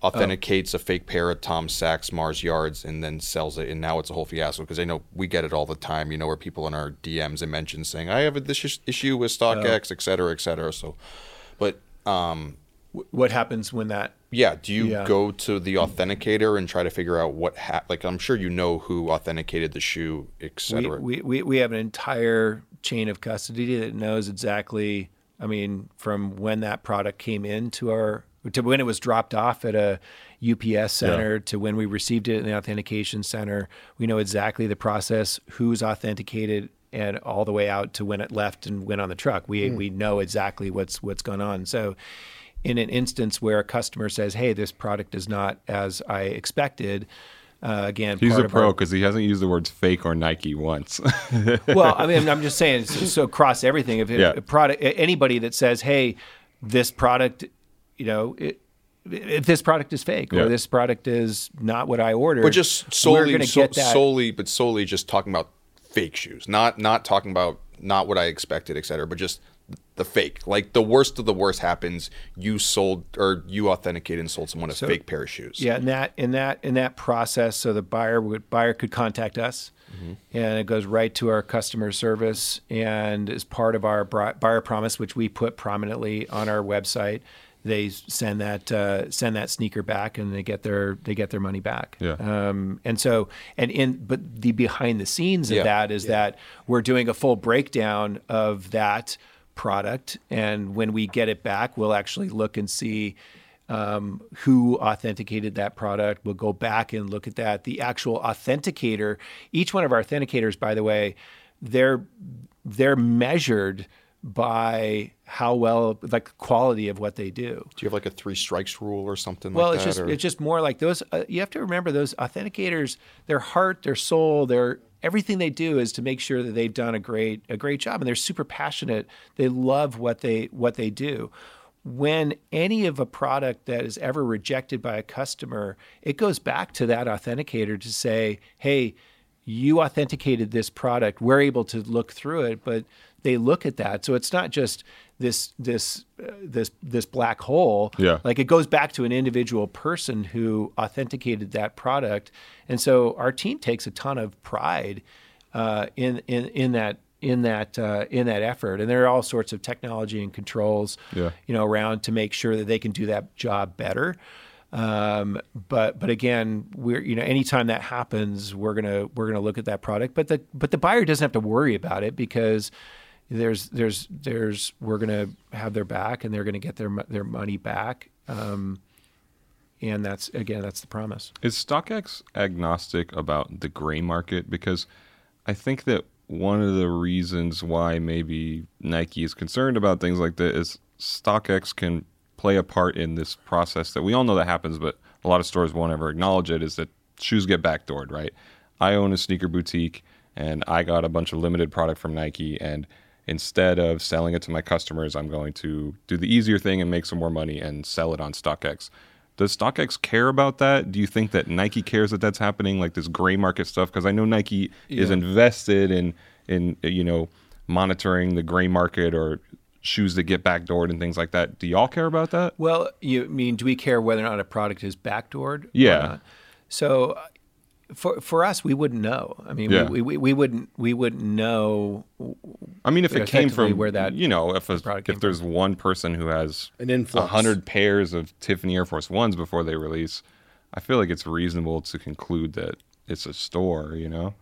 Oh. authenticates a fake pair of Tom Sachs Mars yards and then sells it, and now it's a whole fiasco because I know we get it all the time. You know, where people in our DMs and mentions saying I have this issue with Oh. StockX, et cetera, et cetera. So, but um, what happens when that yeah, do you Yeah. go to the authenticator and try to figure out what ha- like I'm sure you know who authenticated the shoe, etc we, we, we, we have an entire chain of custody that knows exactly i mean from when that product came into our to when it was dropped off at a ups center to when we received it in the authentication center. We know exactly the process who's authenticated and all the way out to when it left and went on the truck. We hmm. we know exactly what's what's going on. So in an instance where a customer says hey this product is not as i expected uh, again He's part a pro because he hasn't used the words fake or Nike once. well, I mean, I'm just saying, so, so across everything. If, if Yeah. a product, anybody that says, "Hey, this product," you know, it, if this product is fake Yeah. or this product is not what I ordered, but just we're solely so- get that. solely but solely just talking about fake shoes. Not not talking about not what I expected, et cetera, but just the fake. Like the worst of the worst happens, you sold or you authenticated and sold someone a fake pair of shoes. Yeah, in that in that in that process, so the buyer would buyer could contact us, and it goes right to our customer service, and as part of our buyer promise, which we put prominently on our website, they send that uh, send that sneaker back, and they get their they get their money back. Yeah. Um, and so and in but the behind the scenes of Yeah. that is that we're doing a full breakdown of that product, and when we get it back, we'll actually look and see um, who authenticated that product. We'll go back and look at that. The actual authenticator, each one of our authenticators, by the way, they're they're measured by how well, like quality of what they do. Do you have like a three strikes rule or something Well, like it's that? just or- it's just more like those. Uh, you have to remember those authenticators. Their heart, their soul, their everything they do is to make sure that they've done a great a great job, and they're super passionate. They love what they what they do. When any of a product that is ever rejected by a customer, it goes back to that authenticator to say, "Hey, you authenticated this product. We're able to look through it, but they look at that. So it's not just this this uh, this this black hole. Yeah. Like it goes back to an individual person who authenticated that product, and so our team takes a ton of pride uh, in in in that in that uh, in that effort. And there are all sorts of technology and controls, Yeah. you know, around to make sure that they can do that job better. Um, but but again, we're you know anytime that happens, we're gonna we're gonna look at that product. But the but the buyer doesn't have to worry about it because there's there's there's we're gonna have their back and they're gonna get their their money back. Um, and that's again that's the promise. Is StockX agnostic about the gray market? Because I think that one of the reasons why maybe Nike is concerned about things like this is StockX can play a part in this process that we all know that happens, but a lot of stores won't ever acknowledge it. Is that shoes get backdoored, right? I own a sneaker boutique and I got a bunch of limited product from Nike and instead of selling it to my customers, I'm going to do the easier thing and make some more money and sell it on StockX. Does StockX care about that? Do you think that Nike cares that that's happening, like this gray market stuff? Because I know Nike is invested in in you know monitoring the gray market or shoes that get backdoored and things like that. Do y'all care about that? Well, you mean do we care whether or not a product is backdoored? or Yeah. not? So for for us, we wouldn't know. I mean, Yeah. we, we, we wouldn't we wouldn't know. I mean, if it came from where that you know, if a, if came there's one person who has An a influx. hundred pairs of Tiffany Air Force Ones before they release, I feel like it's reasonable to conclude that it's a store. You know?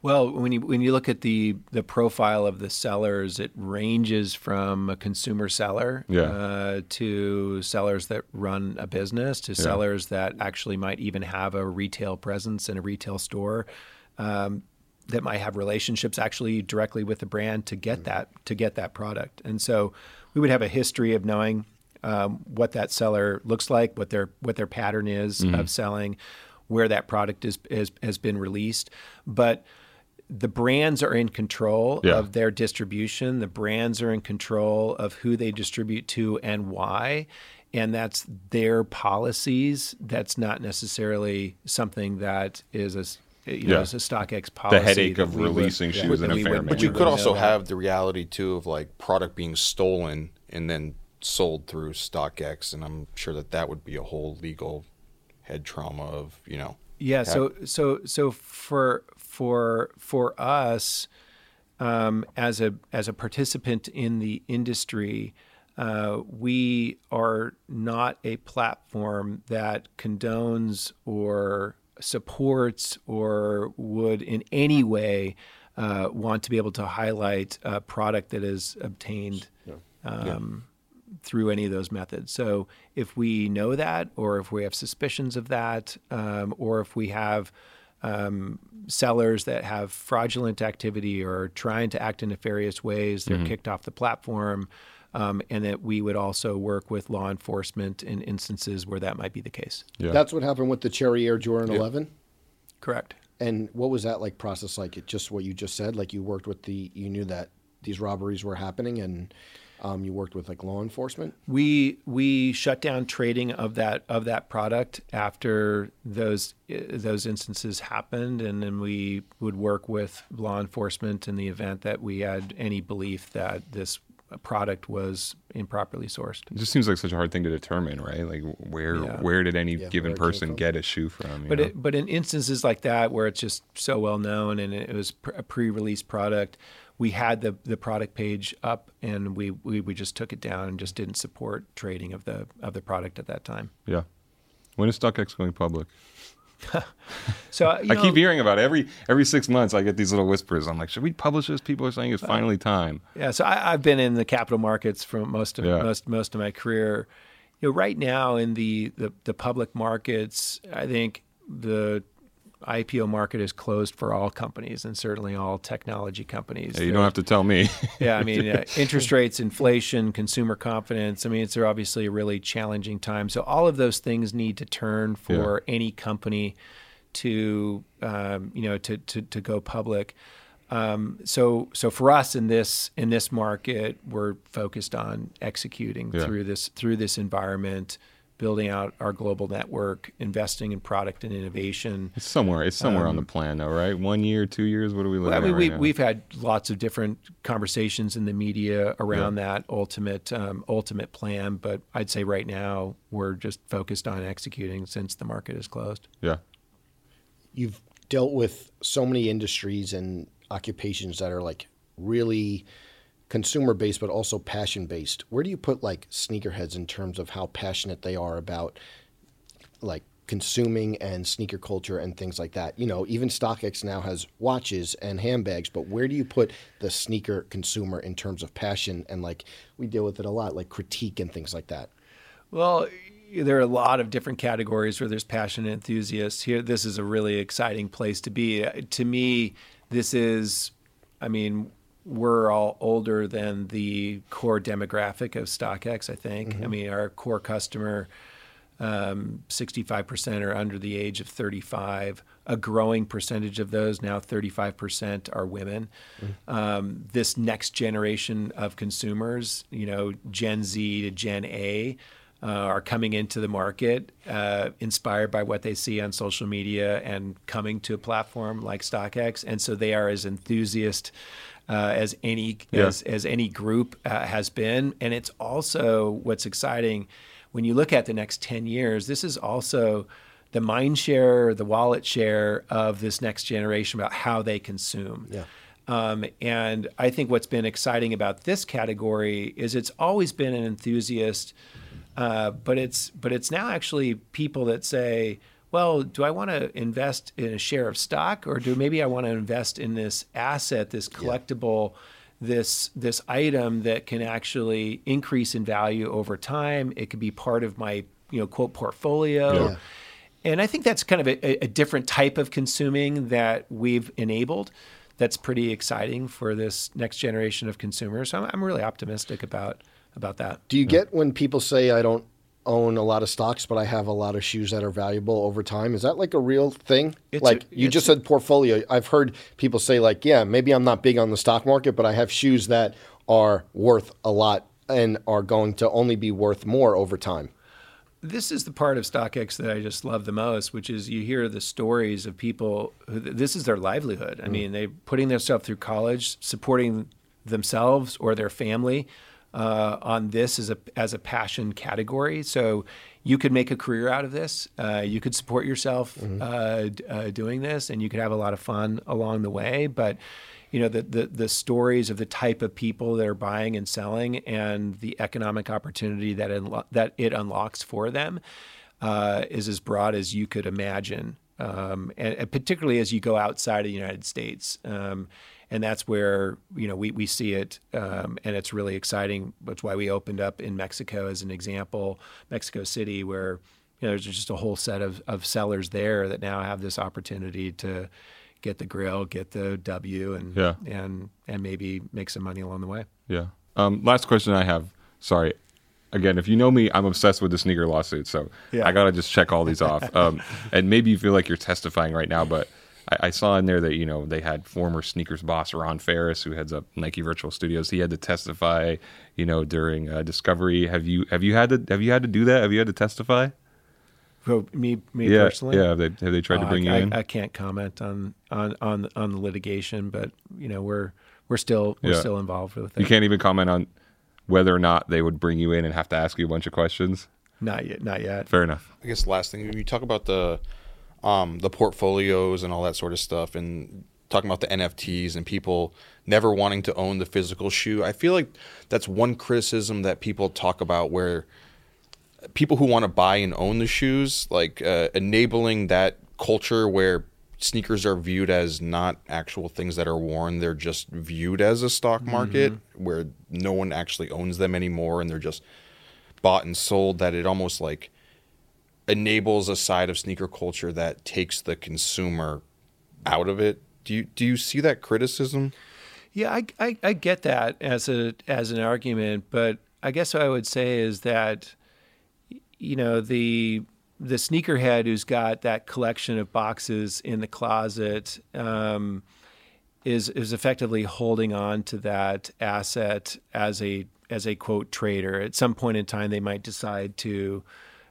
Well, when you when you look at the the profile of the sellers, it ranges from a consumer seller Yeah. uh, to sellers that run a business to sellers that actually might even have a retail presence in a retail store. Um, that might have relationships actually directly with the brand to get that to get that product, and so we would have a history of knowing um, what that seller looks like, what their what their pattern is of selling, where that product is, is has been released, but the brands are in control Yeah. of their distribution. The brands are in control of who they distribute to and why. And that's their policies. That's not necessarily something that is a, s- you know, Yeah. is a StockX policy. The headache of we would- releasing yeah, shoes in that a fair would- manner. But you could also that. have the reality too of like product being stolen and then sold through StockX, and I'm sure that that would be a whole legal head trauma of you know. Yeah. So so so for for for us um, as a as a participant in the industry, uh, we are not a platform that condones or supports or would in any way uh, want to be able to highlight a product that is obtained um, through any of those methods. So if we know that, or if we have suspicions of that, um, or if we have um, sellers that have fraudulent activity or trying to act in nefarious ways, they're kicked off the platform. Um, and that we would also work with law enforcement in instances where that might be the case. Yeah. That's what happened with the Cherry Air Jordan 11. Correct. And what was that like process like? It just what you just said. Like you worked with the, you knew that these robberies were happening, and um, you worked with like law enforcement. We we shut down trading of that of that product after those uh, those instances happened, and then we would work with law enforcement in the event that we had any belief that this product was improperly sourced. It just seems like such a hard thing to determine, right? Like where Yeah. where did any Yeah, given where it came person get a shoe from? But it, but in instances like that where it's just so well known and it was pr- a pre-release product, we had the the product page up and we, we we just took it down and just didn't support trading of the of the product at that time. yeah. When is StockX going public? So you I know, keep hearing about it. every every six months. I get these little whispers. I'm like, should we publish this? People are saying it's uh, finally time. Yeah, so I, I've been in the capital markets for most of Yeah. most most of my career. You know, right now in the, the the public markets, I think the IPO market is closed for all companies and certainly all technology companies. Hey, you don't have to tell me. yeah, I mean, uh, interest rates, inflation, consumer confidence. I mean, it's obviously a really challenging time. So all of those things need to turn for yeah. any company to um, you know to, to to go public. Um, so so for us in this in this market, we're focused on executing yeah. through this through this environment, building out our global network, investing in product and innovation. It's somewhere it's somewhere um, on the um, plan though, right? One year, two years. What are we looking well, I mean, at? Right we, have had lots of different conversations in the media around yeah. that ultimate um, ultimate plan, but I'd say right now we're just focused on executing since the market is closed. Yeah. You've dealt with so many industries and occupations that are like really consumer based but also passion based where do you put like sneakerheads in terms of how passionate they are about like consuming and sneaker culture and things like that? You know even stockx now has watches and handbags but where do you put the sneaker consumer in terms of passion? And like we deal with it a lot like critique and things like that. Well there are a lot of different categories where there's passionate enthusiasts. Here this is a really exciting place to be. Uh, to me this is, I mean, we're all older than the core demographic of StockX, I think. Mm-hmm. I mean, our core customer, um, 65% are under the age of 35. A growing percentage of those, now 35%, are women. Mm-hmm. Um, this next generation of consumers, you know, Gen Z to Gen A, uh, are coming into the market uh, inspired by what they see on social media and coming to a platform like StockX, and so they are as enthusiast uh, as any yeah. as, as any group uh, has been. And it's also what's exciting when you look at the next ten years. This is also the mind share, the wallet share of this next generation about how they consume. Yeah. Um, and I think what's been exciting about this category is it's always been an enthusiast uh, but it's but it's now actually people that say, well, do I want to invest in a share of stock or do maybe I want to invest in this asset, this collectible, yeah. this this item that can actually increase in value over time? It could be part of my you know quote portfolio. Yeah. And I think that's kind of a, a different type of consuming that we've enabled that's pretty exciting for this next generation of consumers. So I'm, I'm really optimistic about about that. Do you yeah. get when people say I don't own a lot of stocks, but I have a lot of shoes that are valuable over time? Is that like a real thing? It's like a, you just said portfolio. I've heard people say like, yeah, maybe I'm not big on the stock market, but I have shoes that are worth a lot and are going to only be worth more over time. This is the part of StockX that I just love the most, which is you hear the stories of people who this is their livelihood. I mm. mean, they're putting their stuff through college, supporting themselves or their family uh, on this as a as a passion category. So you could make a career out of this. Uh, you could support yourself mm-hmm. uh, uh, doing this, and you could have a lot of fun along the way. But you know the, the the stories of the type of people that are buying and selling, and the economic opportunity that unlo- that it unlocks for them uh, is as broad as you could imagine. Um, and, and, particularly as you go outside of the United States. Um, and that's where you know we, we see it um, and it's really exciting that's why we opened up in mexico as an example mexico city where you know there's just a whole set of, of sellers there that now have this opportunity to get the grill get the w and yeah. and and maybe make some money along the way yeah um, last question i have sorry again, if you know me, I'm obsessed with the sneaker lawsuit. So yeah. I got to just check all these off. Um, and maybe you feel like you're testifying right now, but I, I, saw in there that you know they had former sneakers boss Ron Faris, who heads up Nike Virtual Studios. He had to testify, you know, during uh, Discovery. Have you have you had to have you had to do that? Have you had to testify? For me, me yeah, personally, yeah. Have they, have they tried to oh, bring I, you in? I, can't comment on, on on on the litigation, but you know we're we're still we're yeah. still involved with it. You can't even comment on whether or not they would bring you in and have to ask you a bunch of questions. Not yet. Not yet. Fair enough. I guess last thing, when you talk about the um, the portfolios and all that sort of stuff, and talking about the NFTs and people never wanting to own the physical shoe. I feel like that's one criticism that people talk about where people who want to buy and own the shoes, like uh, enabling that culture where sneakers are viewed as not actual things that are worn, they're just viewed as a stock market mm-hmm. where no one actually owns them anymore and they're just bought and sold that it almost like enables a side of sneaker culture that takes the consumer out of it. Do you do you see that criticism? Yeah, I, I, I get that as a as an argument, but I guess what I would say is that you know the the sneakerhead who's got that collection of boxes in the closet um, is is effectively holding on to that asset as a as a quote trader. At some point in time, they might decide to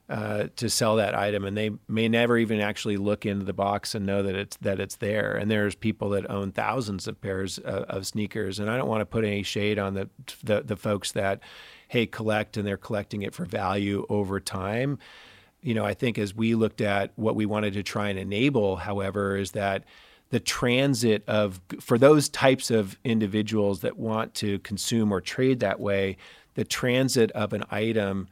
uh, to sell that item, and they may never even actually look into the box and know that it's that it's there. And there's people that own thousands of pairs of, of sneakers, and I don't want to put any shade on the, the the folks that hey collect and they're collecting it for value over time. You know, I think as we looked at what we wanted to try and enable, however, is that the transit of for those types of individuals that want to consume or trade that way, the transit of an item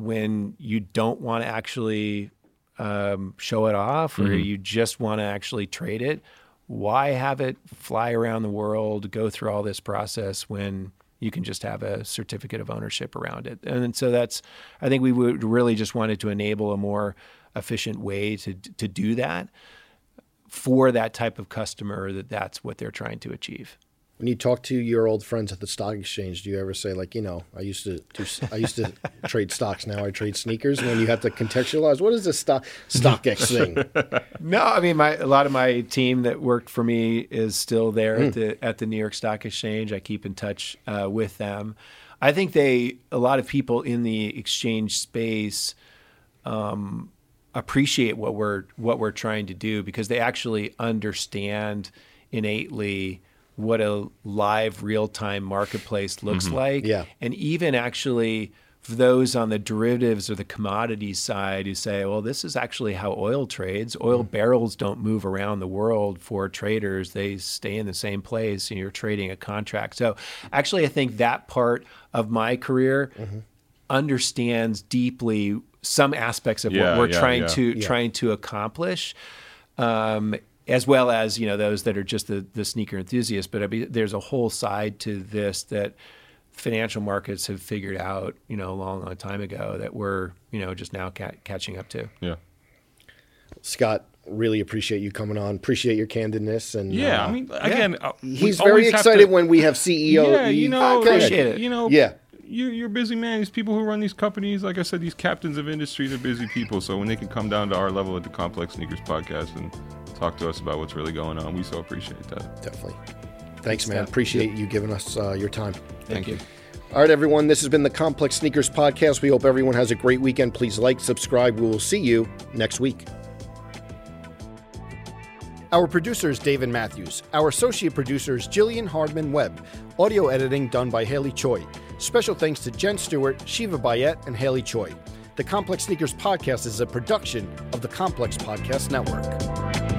when you don't want to actually um, show it off or Mm-hmm. you just want to actually trade it, why have it fly around the world, go through all this process when you can just have a certificate of ownership around it? And so that's, I think we would really just wanted to enable a more efficient way to to do that for that type of customer that that's what they're trying to achieve. When you talk to your old friends at the stock exchange, do you ever say like, you know, I used to do, I used to trade stocks, now I trade sneakers? And when you have to contextualize, what is this stock StockX thing? No, I mean my a lot of my team that worked for me is still there at the at the New York Stock Exchange. I keep in touch uh, with them. I think they a lot of people in the exchange space um, appreciate what we're what we're trying to do because they actually understand innately what a live real time marketplace looks mm-hmm. like. Yeah. And even actually for those on the derivatives or the commodities side who say, well, this is actually how oil trades. Oil mm-hmm. barrels don't move around the world for traders, they stay in the same place and you're trading a contract. So actually, I think that part of my career mm-hmm. understands deeply some aspects of Yeah, what we're yeah, trying yeah. to trying to accomplish um, as well as you know those that are just the, the sneaker enthusiasts. But I mean, there's a whole side to this that financial markets have figured out, you know, a long, long time ago that we're you know just now ca- catching up to. Yeah. Scott, really appreciate you coming on. Appreciate your candidness. And Yeah, uh, I mean, again, uh, we he's very excited to- when we have CEO. Yeah, you know, Appreciate it. You know, Yeah. You're, you're a busy man. These people who run these companies, like I said, these captains of industry, they're busy people. So when they can come down to our level at the Complex Sneakers podcast and talk to us about what's really going on, we so appreciate that. Definitely. Thanks, man. Appreciate you giving us uh, your time. Thank you. All right, everyone. This has been the Complex Sneakers Podcast. We hope everyone has a great weekend. Please like, subscribe. We will see you next week. Our producer is David Matthews. Our associate producer is Jillian Hardman Webb. Audio editing done by Haley Choi. Special thanks to Jen Stewart, Shiva Bayet, and Haley Choi. The Complex Sneakers Podcast is a production of the Complex Podcast Network.